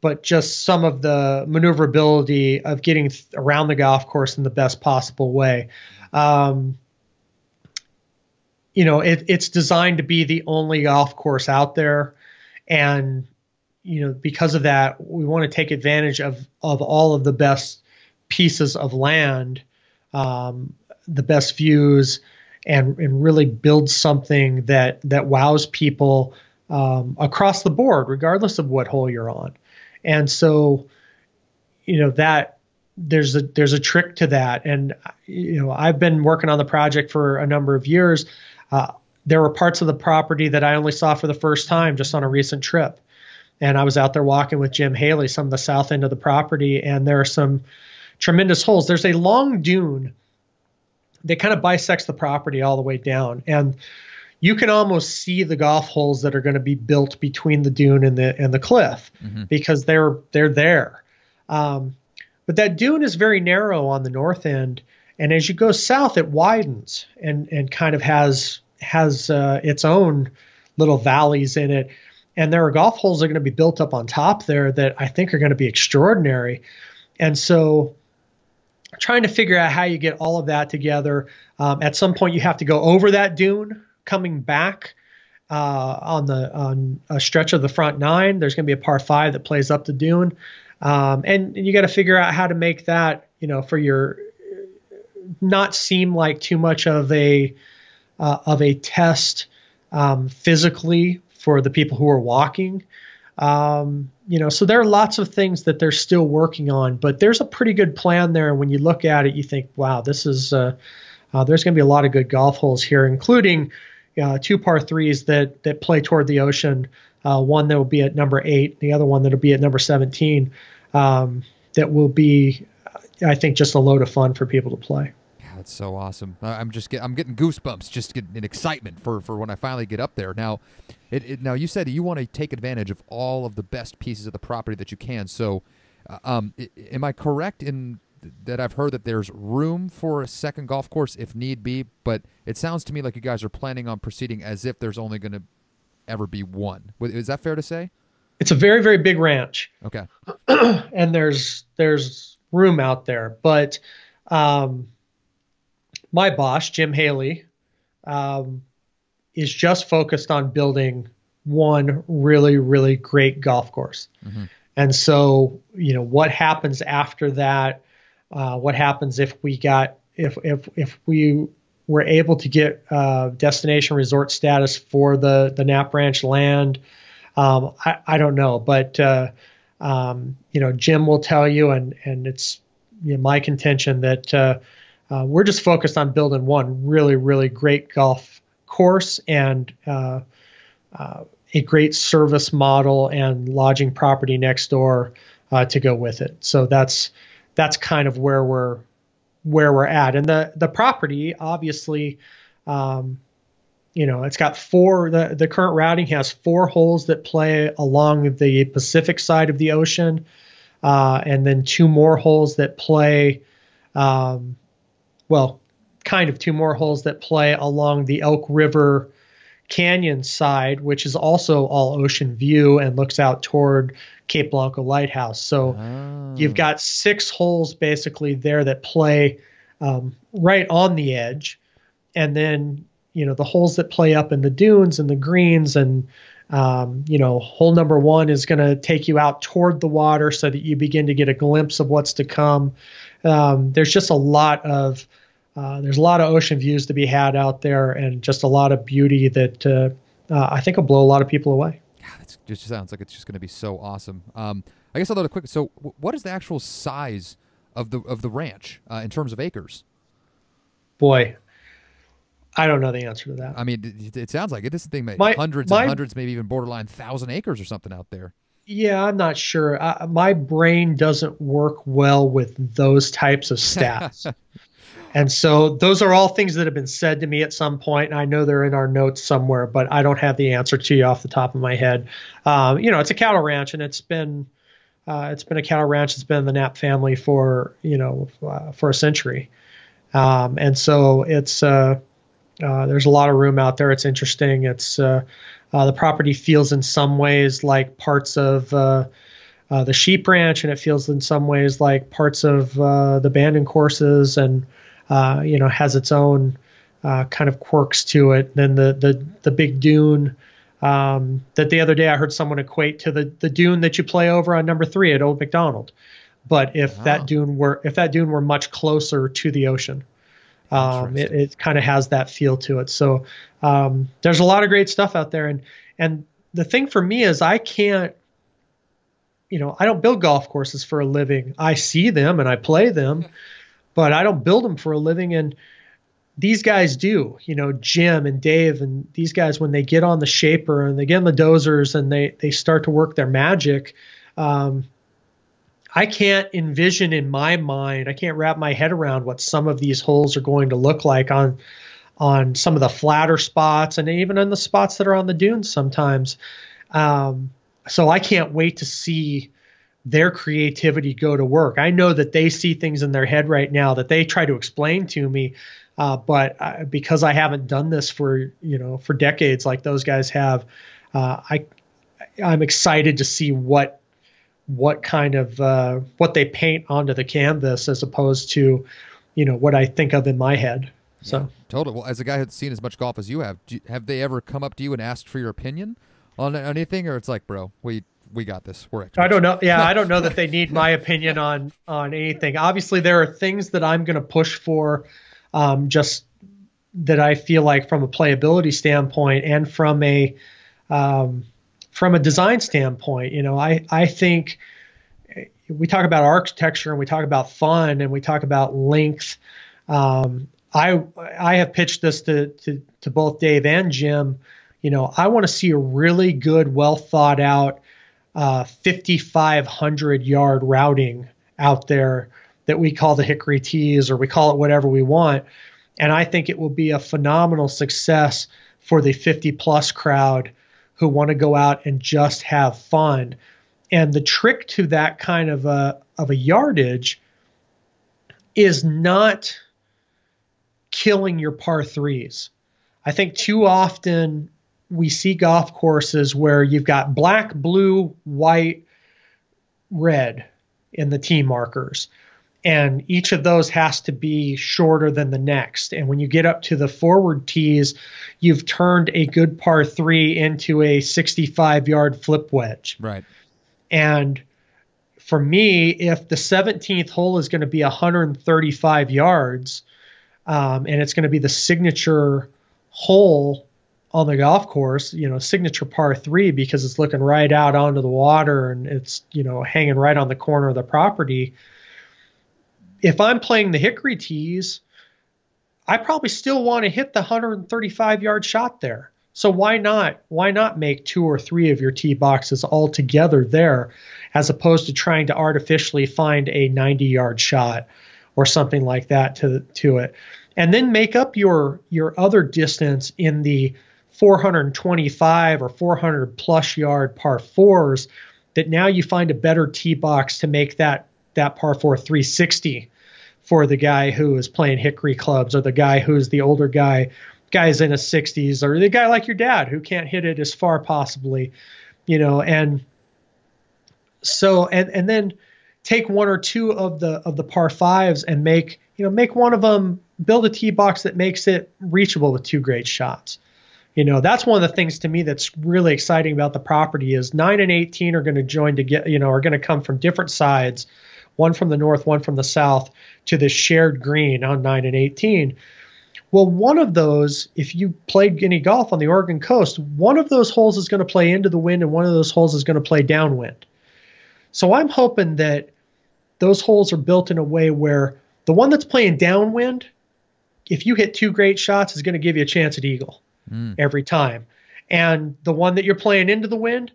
but just some of the maneuverability of getting th- around the golf course in the best possible way. Um, you know, it, it's designed to be the only golf course out there, and you know, because of that, we want to take advantage of of all of the best pieces of land, um, the best views, and and really build something that that wows people um, across the board, regardless of what hole you're on. And so, you know that there's a there's a trick to that, and you know I've been working on the project for a number of years. Uh, there were parts of the property that I only saw for the first time just on a recent trip, and I was out there walking with Jim Haley, some of the south end of the property, and there are some tremendous holes. There's a long dune that kind of bisects the property all the way down, and you can almost see the golf holes that are going to be built between the dune and the and the cliff Mhm. because they're they're there. Um, but that dune is very narrow on the north end, and as you go south, it widens and and kind of has has uh, its own little valleys in it. And there are golf holes that are going to be built up on top there that I think are going to be extraordinary. And so, trying to figure out how you get all of that together. Um, at some point, you have to go over that dune coming back uh, on the on a stretch of the front nine. There's going to be a par five that plays up the dune, um, and, and you got to figure out how to make that you know for your not seem like too much of a uh, of a test um, physically for the people who are walking. Um, you know, so there are lots of things that they're still working on, but there's a pretty good plan there. And when you look at it, you think, wow, this is uh, uh, there's going to be a lot of good golf holes here, including uh, two par threes that that play toward the ocean. Uh, one that will be at number eight, the other one that'll be at number 17. Um, that will be, I think, just a load of fun for people to play. That's so awesome. I'm just get, I'm getting goosebumps just getting in excitement for, for when I finally get up there. Now, it, it now you said you want to take advantage of all of the best pieces of the property that you can. So, uh, um, i- am I correct in that I've heard that there's room for a second golf course if need be? But it sounds to me like you guys are planning on proceeding as if there's only going to ever be one. Is that fair to say? It's a very, very big ranch. Okay. and there's there's room out there. But um, my boss, Jim Haley, um, is just focused on building one really, really great golf course. Mm-hmm. And so, you know, what happens after that? Uh, what happens if we got if if if we were able to get uh, destination resort status for the the Knapp Ranch land? Um, I, I don't know, but uh, um, you know, Jim will tell you, and and it's you know, my contention that uh, we're just focused on building one really, really great golf course and uh, uh, a great service model and lodging property next door uh, to go with it. So that's that's kind of where we're where we're at. And the the property, obviously, um, you know, it's got four. The the current routing has four holes that play along the Pacific side of the ocean, uh, and then two more holes that play. Um, well, kind of two more holes that play along the Elk River Canyon side, which is also all ocean view and looks out toward Cape Blanco Lighthouse. So oh. you've got six holes basically there that play um, right on the edge, and then you know the holes that play up in the dunes and the greens and um, you know hole number one is going to take you out toward the water so that you begin to get a glimpse of what's to come. Um, there's just a lot of uh, there's a lot of ocean views to be had out there, and just a lot of beauty that uh, uh, I think will blow a lot of people away. Yeah, it just sounds like it's just going to be so awesome. Um, I guess I'll do a quick. So, what is the actual size of the of the ranch uh, in terms of acres? Boy, I don't know the answer to that. I mean, it, it sounds like it. This thing may my, hundreds my, and hundreds, maybe even borderline thousand acres or something out there. Yeah, I'm not sure. I, my brain doesn't work well with those types of stats. And so those are all things that have been said to me at some point, and I know they're in our notes somewhere, but I don't have the answer to you off the top of my head. Um, you know, it's a cattle ranch, and it's been uh, it's been a cattle ranch It's been in the Knapp family for you know uh, for a century, um, and so it's uh, uh there's a lot of room out there. It's interesting. It's uh, uh, the property feels in some ways like parts of the sheep ranch, and it feels in some ways like parts of the abandoned courses and uh, you know, has its own uh, kind of quirks to it. Then the the the big dune um, that the other day I heard someone equate to the the dune that you play over on number three at Old Macdonald. But if wow. that dune were if that dune were much closer to the ocean, um, it, it kind of has that feel to it. So um, there's a lot of great stuff out there, and and the thing for me is I can't, you know, I don't build golf courses for a living. I see them and I play them, but I don't build them for a living. And these guys do, you know, Jim and Dave and these guys, when they get on the shaper and they get on the dozers and they, they start to work their magic, um, I can't envision in my mind, I can't wrap my head around what some of these holes are going to look like on on some of the flatter spots and even on the spots that are on the dunes sometimes. Um, so I can't wait to see their creativity go to work. I know that they see things in their head right now that they try to explain to me, uh, but I, because I haven't done this for you know for decades like those guys have, uh, I I'm excited to see what what kind of uh, what they paint onto the canvas as opposed to you know what I think of in my head. So yeah, totally. Well, as a guy who's seen as much golf as you have, you, have they ever come up to you and asked for your opinion on anything, or it's like, bro, we we got this. We're experts. I don't know. Yeah, I don't know that they need my opinion on on anything. Obviously, there are things that I'm going to push for, um, just that I feel like from a playability standpoint and from a um, from a design standpoint. You know, I I think we talk about architecture and we talk about fun and we talk about length. Um, I I have pitched this to, to to both Dave and Jim. You know, I want to see a really good, well thought out uh, 5,500 yard routing out there that we call the Hickory Tees or we call it whatever we want. And I think it will be a phenomenal success for the 50 plus crowd who want to go out and just have fun. And the trick to that kind of a, of a yardage is not killing your par threes. I think too often we see golf courses where you've got black, blue, white, red in the tee markers. And each of those has to be shorter than the next. And when you get up to the forward tees, you've turned a good par three into a 65 yard flip wedge. Right. And for me, if the 17th hole is going to be 135 yards, um, and it's going to be the signature hole on the golf course, you know, signature par three because it's looking right out onto the water and it's, you know, hanging right on the corner of the property. If I'm playing the hickory tees, I probably still want to hit the 135 yard shot there. So why not? Why not make two or three of your tee boxes all together there, as opposed to trying to artificially find a 90 yard shot or something like that to to it, and then make up your your other distance in the 425 or 400 plus yard par fours. That now you find a better tee box to make that that par four 360 for the guy who is playing hickory clubs or the guy who's the older guy. Guys in his 60s or the guy like your dad who can't hit it as far possibly you know and so and and then take one or two of the of the par fives and make you know make one of them build a tee box that makes it reachable with two great shots. You know that's one of the things to me that's really exciting about the property is 9 and 18 are going to join to get you know are going to come from different sides one from the north one from the south to this shared green on 9 and 18 well, one of those, if you played any golf on the Oregon coast, one of those holes is going to play into the wind and one of those holes is going to play downwind. So I'm hoping that those holes are built in a way where the one that's playing downwind, if you hit two great shots, is going to give you a chance at eagle mm. every time. And the one that you're playing into the wind,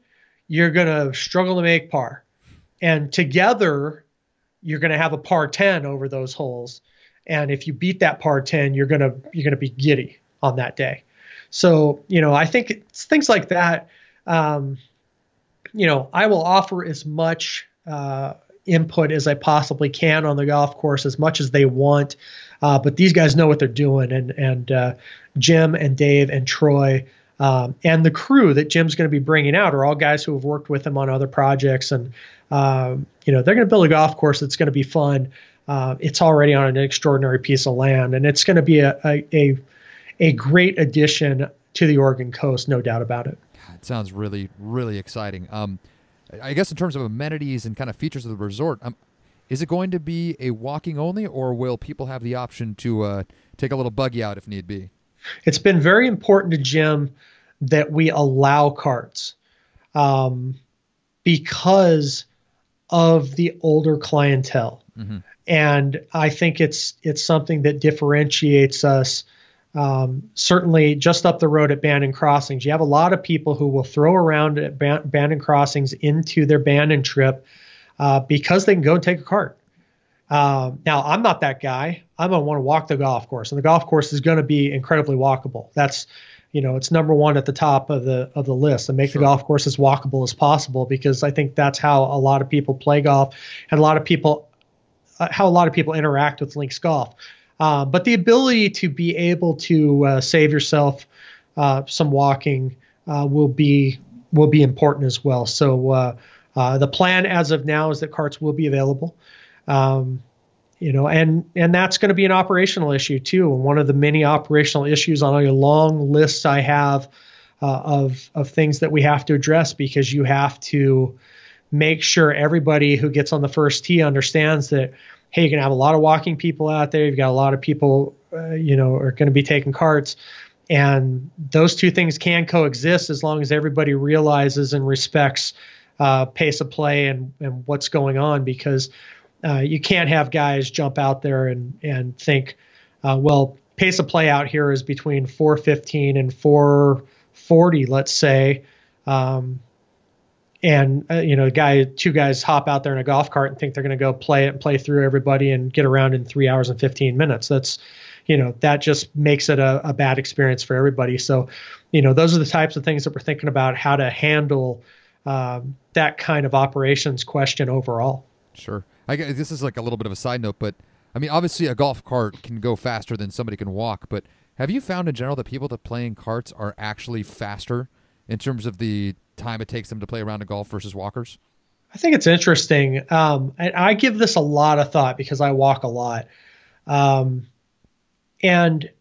you're going to struggle to make par. And together, you're going to have a par 10 over those holes. And if you beat that par 10 you're going to you're going to be giddy on that day. So you know i think things like that um, you know i will offer as much uh, input as i possibly can on the golf course as much as they want. Uh, but these guys know what they're doing. And and uh, jim and dave and troy um, and the crew that Jim's going to be bringing out are all guys who have worked with him on other projects, and um, you know they're going to build a golf course that's going to be fun uh, it's already on an extraordinary piece of land, and it's going to be a, a, a a great addition to the Oregon coast, no doubt about it. It sounds really, really exciting. Um, I guess in terms of amenities and kind of features of the resort, um, is it going to be a walking only, or will people have the option to uh, take a little buggy out if need be? It's been very important to Jim that we allow carts um, because of the older clientele. Mm-hmm and I think it's it's something that differentiates us. Um, certainly, just up the road at Bandon Crossings, you have a lot of people who will throw around at Bandon Crossings into their Bandon trip uh, because they can go and take a cart. Uh, now, I'm not that guy. I'm gonna want to walk the golf course, and the golf course is going to be incredibly walkable. That's you know, it's number one at the top of the of the list, and make sure. the golf course as walkable as possible because I think that's how a lot of people play golf, and a lot of people uh, how a lot of people interact with links golf. Uh, but the ability to be able to uh, save yourself uh, some walking uh, will be will be important as well. So uh, the plan as of now is that carts will be available. Um, you know, and and that's going to be an operational issue too. And one of the many operational issues on a long list I have of of things that we have to address because you have to make sure everybody who gets on the first tee understands that hey, you're going to have a lot of walking people out there. You've got a lot of people, uh, you know, are going to be taking carts. And those two things can coexist as long as everybody realizes and respects uh, pace of play and, and what's going on because uh, you can't have guys jump out there and, and think, uh, well, pace of play out here is between 415 and 440, let's say. Um, and uh, you know, guy, two guys hop out there in a golf cart and think they're going to go play it and play through everybody and get around in three hours and 15 minutes. That's, you know, that just makes it a, a bad experience for everybody. So, you know, those are the types of things that we're thinking about how to handle um, that kind of operations question overall. Sure. I guess this is like a little bit of a side note, but I mean, obviously a golf cart can go faster than somebody can walk, but have you found in general that people that play in carts are actually faster in terms of the time it takes them to play around a golf versus walkers? I think it's interesting. Um, and I give this a lot of thought because I walk a lot. Um, and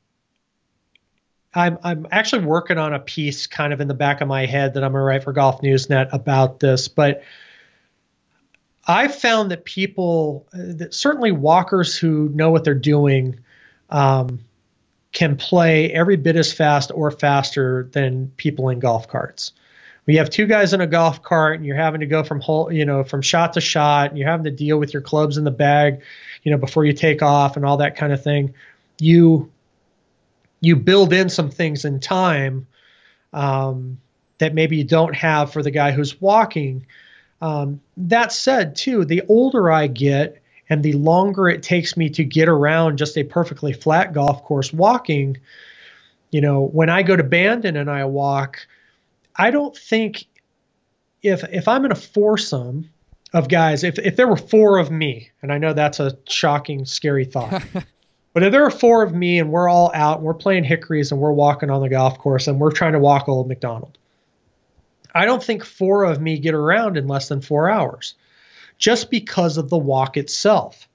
I'm, I'm actually working on a piece kind of in the back of my head that I'm going to write for Golf Newsnet about this. But I've found that people, that certainly walkers who know what they're doing, um, can play every bit as fast or faster than people in golf carts. You have two guys in a golf cart and you're having to go from hole, you know, from shot to shot, and you're having to deal with your clubs in the bag, you know, before you take off and all that kind of thing, you you build in some things in time um, that maybe you don't have for the guy who's walking. Um, that said, too, the older I get and the longer it takes me to get around just a perfectly flat golf course walking, you know, when I go to Bandon and I walk, I don't think if if I'm in a foursome of guys, if if there were four of me, and I know that's a shocking, scary thought. But if there are four of me and we're all out and we're playing hickories and we're walking on the golf course and we're trying to walk Old Macdonald, I don't think four of me get around in less than four hours just because of the walk itself.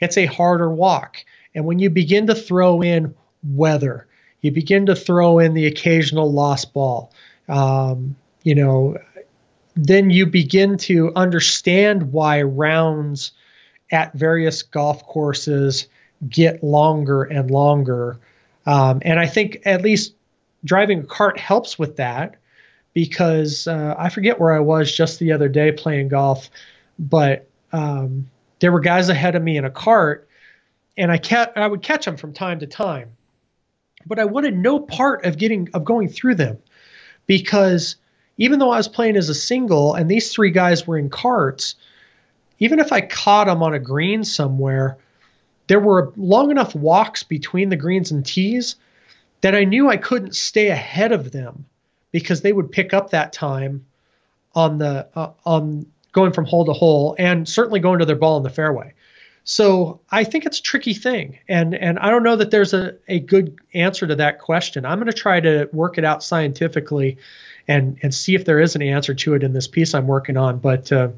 It's a harder walk. And when you begin to throw in weather, you begin to throw in the occasional lost ball, um, you know, then you begin to understand why rounds at various golf courses get longer and longer. Um, and I think at least driving a cart helps with that because uh, I forget where I was just the other day playing golf, but um, there were guys ahead of me in a cart, and I kept I would catch them from time to time, but I wanted no part of getting of going through them because even though I was playing as a single and these three guys were in carts, even if I caught them on a green somewhere, there were long enough walks between the greens and tees that I knew I couldn't stay ahead of them because they would pick up that time on the uh, on going from hole to hole and certainly going to their ball in the fairway. So I think it's a tricky thing, and and I don't know that there's a, a good answer to that question. I'm going to try to work it out scientifically, and and see if there is an answer to it in this piece I'm working on. But uh,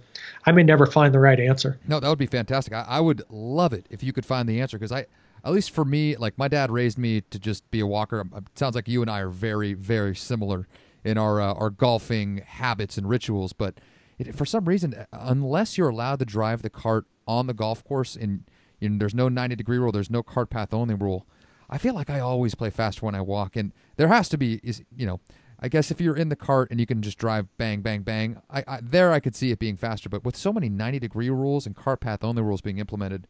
I may never find the right answer. No, that would be fantastic. I, I would love it if you could find the answer because I, at least for me, like my dad raised me to just be a walker. Um, it sounds like you and I are very, very similar in our uh, our golfing habits and rituals. But it, for some reason, uh, unless you're allowed to drive the cart on the golf course and you know, there's no 90 degree rule, there's no cart path only rule. I feel like I always play faster when I walk, and there has to be is you know I guess if you're in the cart and you can just drive bang, bang, bang, I, I, there I could see it being faster. But with so many 90 degree rules and cart path only rules being implemented,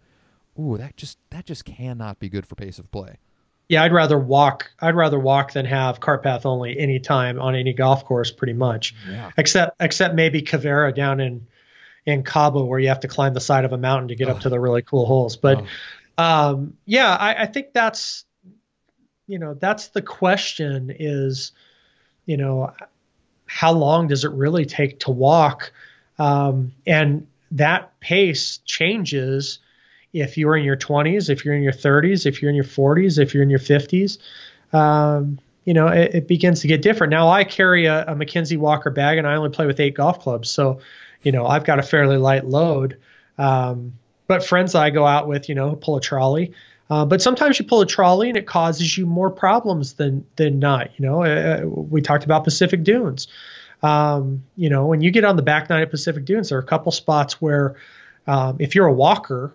ooh, that just that just cannot be good for pace of play. Yeah, I'd rather walk. I'd rather walk than have cart path only anytime on any golf course, pretty much. Yeah. Except except maybe Quivira down in in Cabo where you have to climb the side of a mountain to get oh. up to the really cool holes. But oh. um, yeah, I, I think that's you know that's the question is you know, how long does it really take to walk? Um, and that pace changes if you're in your 20s, if you're in your 30s, if you're in your 40s, if you're in your 50s. Um, you know, it, it, begins to get different. Now I carry a, a Walker bag and I only play with eight golf clubs. So, you know, I've got a fairly light load. Um, but friends I go out with, you know, pull a trolley. Uh, but sometimes you pull a trolley and it causes you more problems than than not. You know, uh, uh, we talked about Pacific Dunes. Um, you know, when you get on the back nine of Pacific Dunes, there are a couple spots where, um, if you're a walker,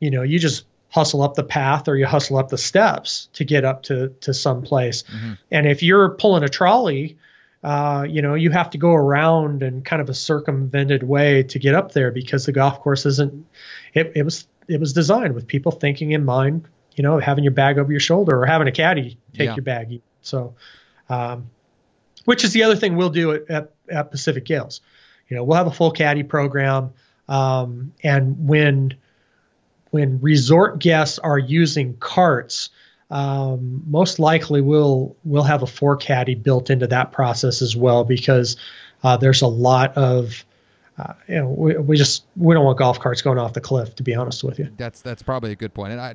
you know, you just hustle up the path or you hustle up the steps to get up to to some place. Mm-hmm. And if you're pulling a trolley, uh, you know, you have to go around in kind of a circumvented way to get up there because the golf course isn't. It, it was it was designed with people thinking in mind, you know, having your bag over your shoulder or having a caddy take yeah. your bag. So, um, which is the other thing we'll do at, at, at, Pacific Gales. You know, we'll have a full caddy program, um, and when when resort guests are using carts, um, most likely we'll we'll have a fore caddy built into that process as well because uh, there's a lot of uh, you know, we, we just we don't want golf carts going off the cliff. To be honest with you, that's that's probably a good point. And I,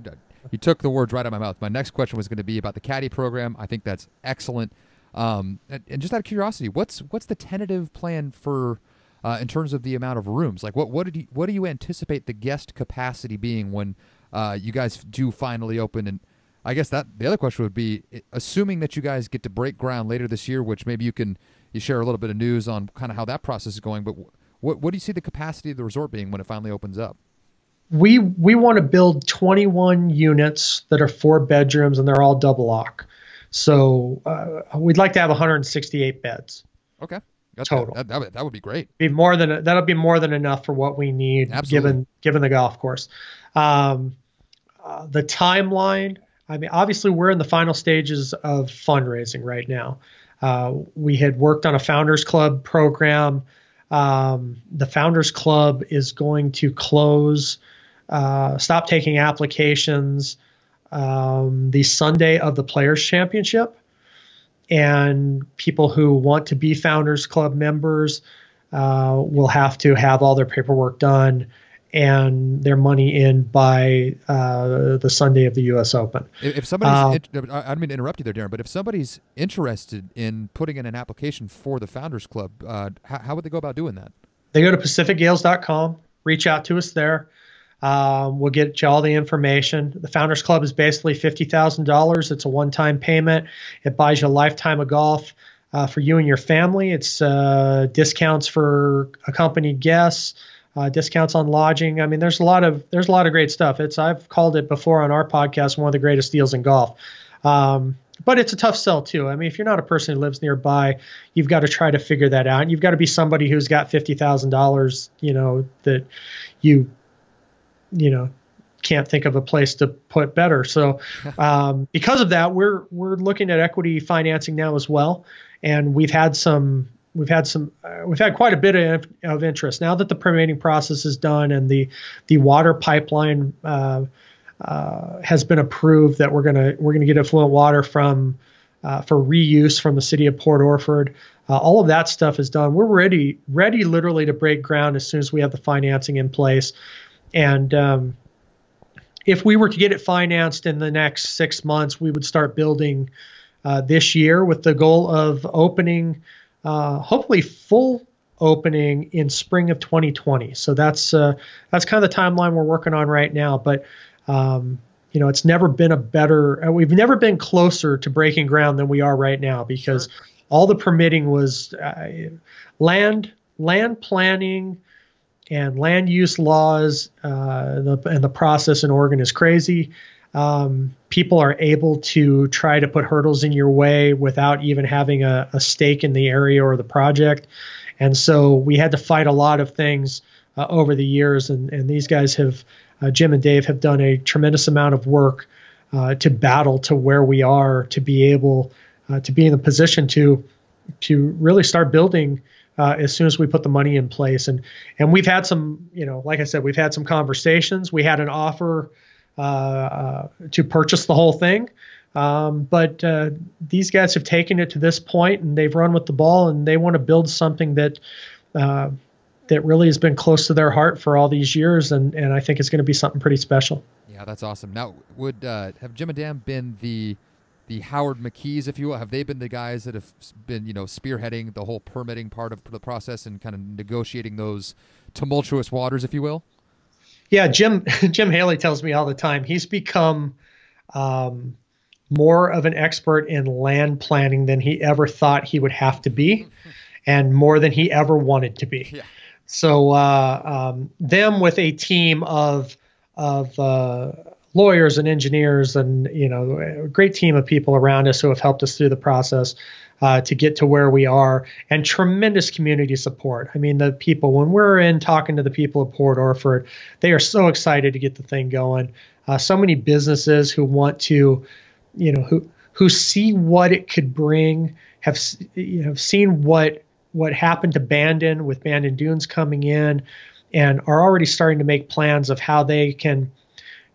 you took the words right out of my mouth. My next question was going to be about the caddy program. I think that's excellent. Um, and, and, just out of curiosity, what's what's the tentative plan for uh, in terms of the amount of rooms? Like, what what did you what do you anticipate the guest capacity being when uh, you guys do finally open? And I guess that the other question would be, assuming that you guys get to break ground later this year, which maybe you can you share a little bit of news on kind of how that process is going. But what what do you see the capacity of the resort being when it finally opens up? We we want to build 21 units that are four bedrooms and they're all double lock. So uh, we'd like to have 168 beds. Okay. That's total. That, that, that, would be great. Be more than that'll be more than enough for what we need, Absolutely. given given the golf course. Um, uh, the timeline. I mean, obviously, we're in the final stages of fundraising right now. Uh, we had worked on a Founders Club program. Um, the Founders Club is going to close, uh, stop taking applications um, the Sunday of the Players Championship. And people who want to be Founders Club members uh, will have to have all their paperwork done and their money in by uh, the Sunday of the U.S. Open. If, if somebody's, uh, I don't mean to interrupt you there, Darren, but if somebody's interested in putting in an application for the Founders Club, uh, how, how, would they go about doing that? They go to pacificgales.com, reach out to us there. Um, we'll get you all the information. The Founders Club is basically $50,000. It's a one time payment, it buys you a lifetime of golf. Uh, for you and your family, it's uh, discounts for accompanied guests, uh, discounts on lodging. I mean, there's a lot of there's a lot of great stuff. It's I've called it before on our podcast one of the greatest deals in golf. Um, but it's a tough sell too. I mean, if you're not a person who lives nearby, you've got to try to figure that out. You've got to be somebody who's got fifty thousand dollars, you know, that you you know can't think of a place to put better. So um, because of that, we're we're looking at equity financing now as well, and we've had some we've had some uh, we've had quite a bit of, of, interest now that the permitting process is done and the the water pipeline uh, uh, has been approved that we're gonna we're gonna get effluent water from uh, for reuse from the city of Port Orford. Uh, all of that stuff is done. We're ready ready literally to break ground as soon as we have the financing in place. And um, if we were to get it financed in the next six months, we would start building uh, this year with the goal of opening, uh, hopefully full opening in spring of 2020. So that's uh, that's kind of the timeline we're working on right now. But um, you know, it's never been a better. Uh, we've never been closer to breaking ground than we are right now because sure. all the permitting was uh, land land planning and land use laws uh, the, and the process in Oregon is crazy. Um, people are able to try to put hurdles in your way without even having a, a, stake in the area or the project. And so we had to fight a lot of things uh, over the years. And, and these guys have, uh, Jim and Dave, have done a tremendous amount of work uh, to battle to where we are to be able uh, to be in a position to to really start building uh, as soon as we put the money in place. And and we've had some, you know, like I said, we've had some conversations. We had an offer uh, uh, to purchase the whole thing. Um, but uh, these guys have taken it to this point and they've run with the ball and they want to build something that uh, that really has been close to their heart for all these years and, and I think it's going to be something pretty special. Yeah, that's awesome. Now, would have Jim and Dan been the the Howard McKee's, if you will? Have they been the guys that have been, you know, spearheading the whole permitting part of the process and kind of negotiating those tumultuous waters, if you will? Yeah, Jim Jim Haley tells me all the time he's become um, more of an expert in land planning than he ever thought he would have to be, and more than he ever wanted to be. Yeah. So uh, um, them with a team of of uh, lawyers and engineers and you know a great team of people around us who have helped us through the process uh, to get to where we are and tremendous community support. I mean the people when we're in talking to the people of port orford they are so excited to get the thing going. Uh, so many businesses who want to you know who who see what it could bring have you know seen what what happened to bandon with bandon dunes coming in and are already starting to make plans of how they can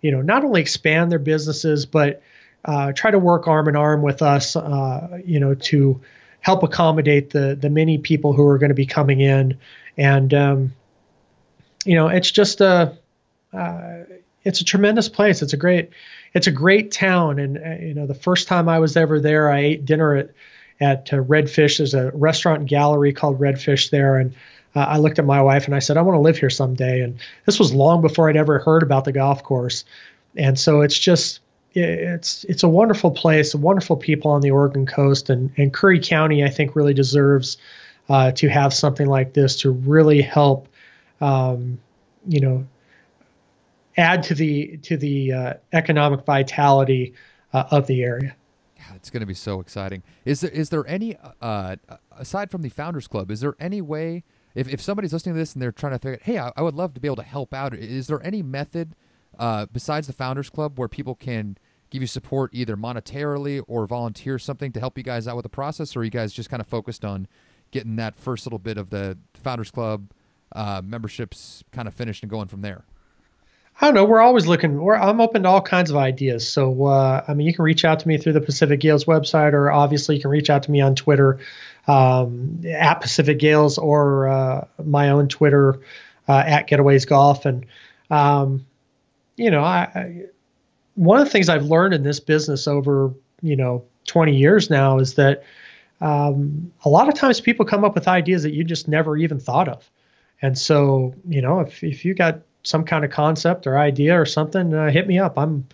you know, not only expand their businesses, but uh, try to work arm in arm with us, uh, you know, to help accommodate the the many people who are going to be coming in. And um, you know, it's just a uh, it's a tremendous place. It's a great it's a great town. And uh, you know, the first time I was ever there, I ate dinner at at uh, Redfish. There's a restaurant and gallery called Redfish there, and uh, I looked at my wife and I said, I want to live here someday. And this was long before I'd ever heard about the golf course. And so it's just, it's it's a wonderful place, wonderful people on the Oregon coast, and, and Curry County, I think, really deserves uh, to have something like this to really help, um, you know, add to the to the uh, economic vitality uh, of the area. It's going to be so exciting. Is there is there any uh, aside from the Founders Club? Is there any way if if somebody's listening to this and they're trying to figure, hey, I, I would love to be able to help out. Is there any method uh, besides the Founders Club where people can give you support either monetarily or volunteer something to help you guys out with the process, or you guys just kind of focused on getting that first little bit of the Founders Club uh, memberships kind of finished and going from there? I don't know. We're always looking. We're, I'm open to all kinds of ideas. So, uh, I mean, you can reach out to me through the Pacific Gales website, or obviously you can reach out to me on Twitter um, at Pacific Gales or uh, my own Twitter uh, at Getaways Golf. And, um, you know, I, I, one of the things I've learned in this business over, you know, 20 years now is that um, a lot of times people come up with ideas that you just never even thought of. And so, you know, if, if you got some kind of concept or idea or something, uh, hit me up. I'm,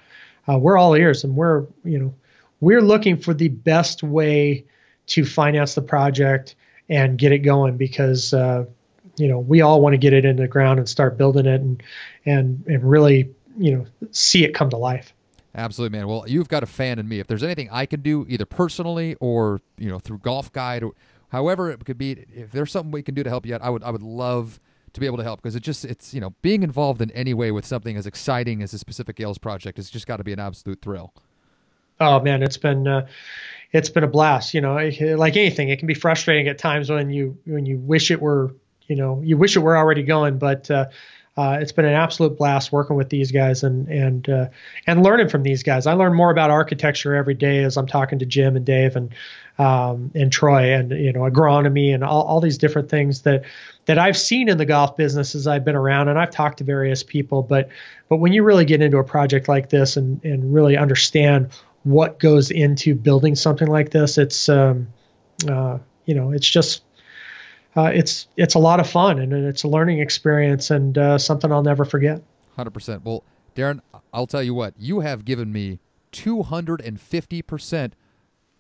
uh, we're all ears and we're, you know, we're looking for the best way to finance the project and get it going because, uh, you know, we all want to get it in the ground and start building it and, and, and really, you know, see it come to life. Absolutely, man. Well, you've got a fan in me. If there's anything I can do, either personally or you know through Golf Guide, or however it could be, if there's something we can do to help you out, I would I would love to be able to help because it just it's you know being involved in any way with something as exciting as the Pacific Gales project has just got to be an absolute thrill. Oh man, it's been uh, it's been a blast. You know, like anything, it can be frustrating at times when you when you wish it were you know you wish it were already going, but uh, uh, it's been an absolute blast working with these guys and and uh, and learning from these guys. I learn more about architecture every day as I'm talking to Jim and Dave and um, and Troy and you know agronomy and all, all these different things that that I've seen in the golf business as I've been around and I've talked to various people. But but when you really get into a project like this and and really understand what goes into building something like this, it's um, uh, you know it's just uh, it's it's a lot of fun and it's a learning experience and uh, something I'll never forget. Hundred percent. Well, Darren, I'll tell you what you have given me two hundred and fifty percent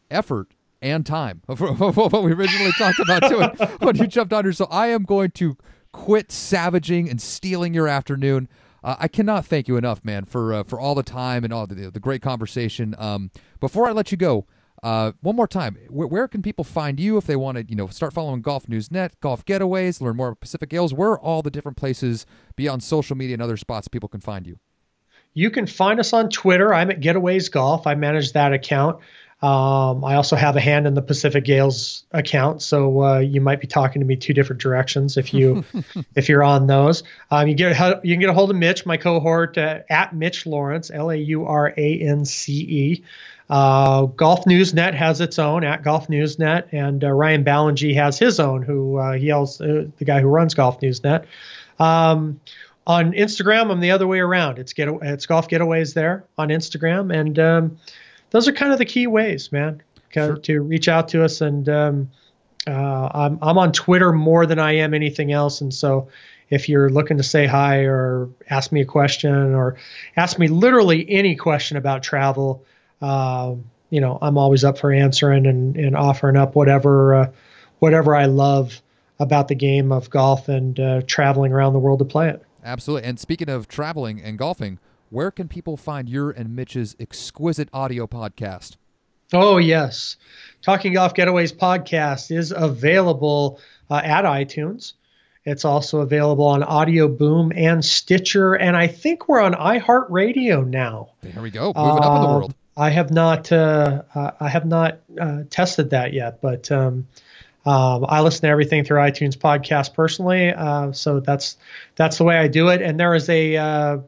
effort and time of what we originally talked about doing when you jumped on here. So I am going to quit savaging and stealing your afternoon. Uh, I cannot thank you enough, man, for uh, for all the time and all the, the great conversation. Um, before I let you go, uh, one more time, where, where, can people find you if they want to, you know, start following Golf News Net, Golf Getaways, learn more about Pacific Gales? Where are all the different places beyond social media and other spots people can find you? You can find us on Twitter. I'm at Getaways Golf. I manage that account. Um, I also have a hand in the Pacific Gales account, so uh, you might be talking to me two different directions if you if you're on those. Um, you get you can get a hold of Mitch, my cohort, uh, at Mitch Laurance, L A U R A N C E. Uh, Golf Newsnet has its own at Golf Newsnet, and uh, Ryan Ballengee has his own. Who uh, he also the guy who runs Golf Newsnet. Um, on Instagram, I'm the other way around. It's get it's Golf Getaways there on Instagram, and um, those are kind of the key ways, man, sure. to reach out to us. And um, uh, I'm I'm on Twitter more than I am anything else, and so if you're looking to say hi or ask me a question or ask me literally any question about travel, uh, you know, I'm always up for answering and, and offering up whatever uh, whatever I love about the game of golf and uh, traveling around the world to play it. Absolutely. And speaking of traveling and golfing, where can people find your and Mitch's exquisite audio podcast? Oh, yes. Talking Golf Getaways podcast is available uh, at iTunes. It's also available on Audio Boom and Stitcher, and I think we're on iHeartRadio now. There we go, moving uh, up in the world. I have not, uh, I have not uh, tested that yet, but um, um, I listen to everything through iTunes podcast personally, uh, so that's that's the way I do it. And there is a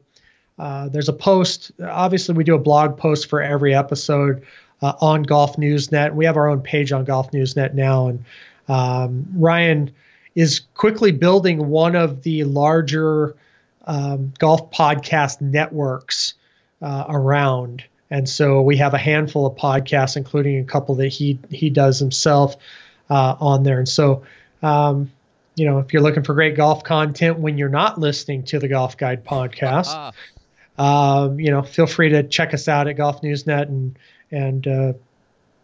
uh, there's a post. Obviously, we do a blog post for every episode uh, on Golf Newsnet. We have our own page on Golf Newsnet now, and um, Ryan is quickly building one of the larger um, golf podcast networks uh, around. And so we have a handful of podcasts, including a couple that he he does himself uh, on there. And so um, you know, if you're looking for great golf content when you're not listening to the Golf Guide podcast, um, you know, feel free to check us out at Golf Newsnet and and uh,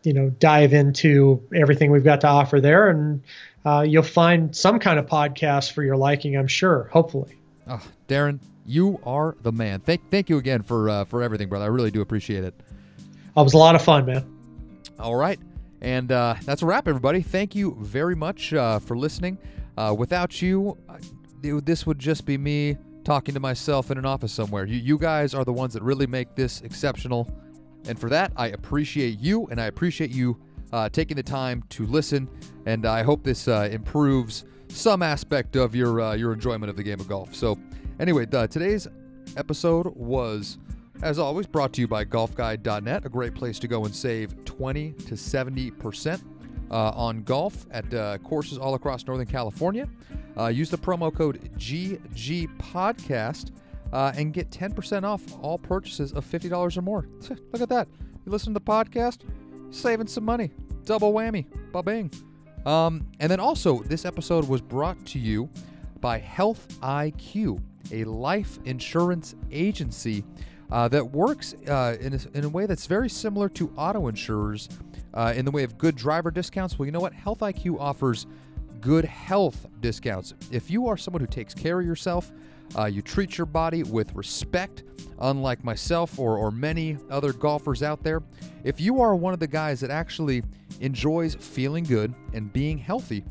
you know dive into everything we've got to offer there, and uh, you'll find some kind of podcast for your liking. I'm sure, hopefully. Oh, Darren, you are the man. Thank thank you again for uh, for everything, brother. I really do appreciate it. It was a lot of fun, man. All right. And uh, that's a wrap, everybody. Thank you very much uh, for listening. Uh, without you, this would just be me talking to myself in an office somewhere. You, you guys are the ones that really make this exceptional. And for that, I appreciate you and I appreciate you uh, taking the time to listen. And I hope this uh, improves some aspect of your, uh, your enjoyment of the game of golf. So, anyway, today's episode was as always, brought to you by golfguide.net, a great place to go and save 20 to 70% uh, on golf at uh, courses all across Northern California. Uh, use the promo code GGPodcast uh, and get 10% off all purchases of $50 or more. Look at that. You listen to the podcast, saving some money. Double whammy. Ba bing. Um, and then also, this episode was brought to you by Health IQ, a life insurance agency uh, that works uh, in, a, in a way that's very similar to auto insurers uh, in the way of good driver discounts. Well, you know what? Health IQ offers good health discounts. If you are someone who takes care of yourself, uh, you treat your body with respect, unlike myself or, or many other golfers out there. If you are one of the guys that actually enjoys feeling good and being healthy,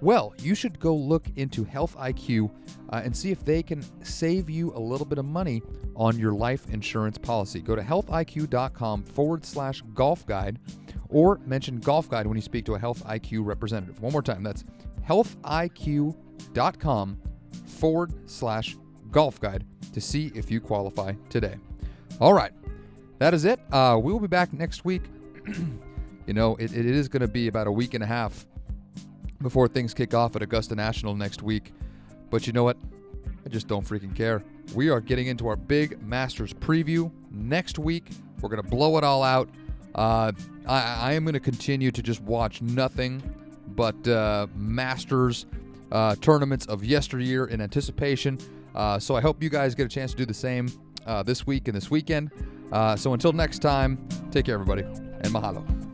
well, you should go look into Health IQ uh, and see if they can save you a little bit of money on your life insurance policy. Go to healthiq.com forward slash golf guide or mention golf guide when you speak to a Health IQ representative. One more time, that's healthiq.com forward slash golf guide to see if you qualify today. All right, that is it. Uh, we will be back next week. you know, it, it is going to be about a week and a half before things kick off at Augusta National next week. But you know what? I just don't freaking care. We are getting into our big Masters preview next week. We're going to blow it all out. Uh, I, I, am going to continue to just watch nothing but uh, Masters uh, tournaments of yesteryear in anticipation. Uh, so I hope you guys get a chance to do the same uh, this week and this weekend. Uh, so until next time, take care, everybody, and mahalo.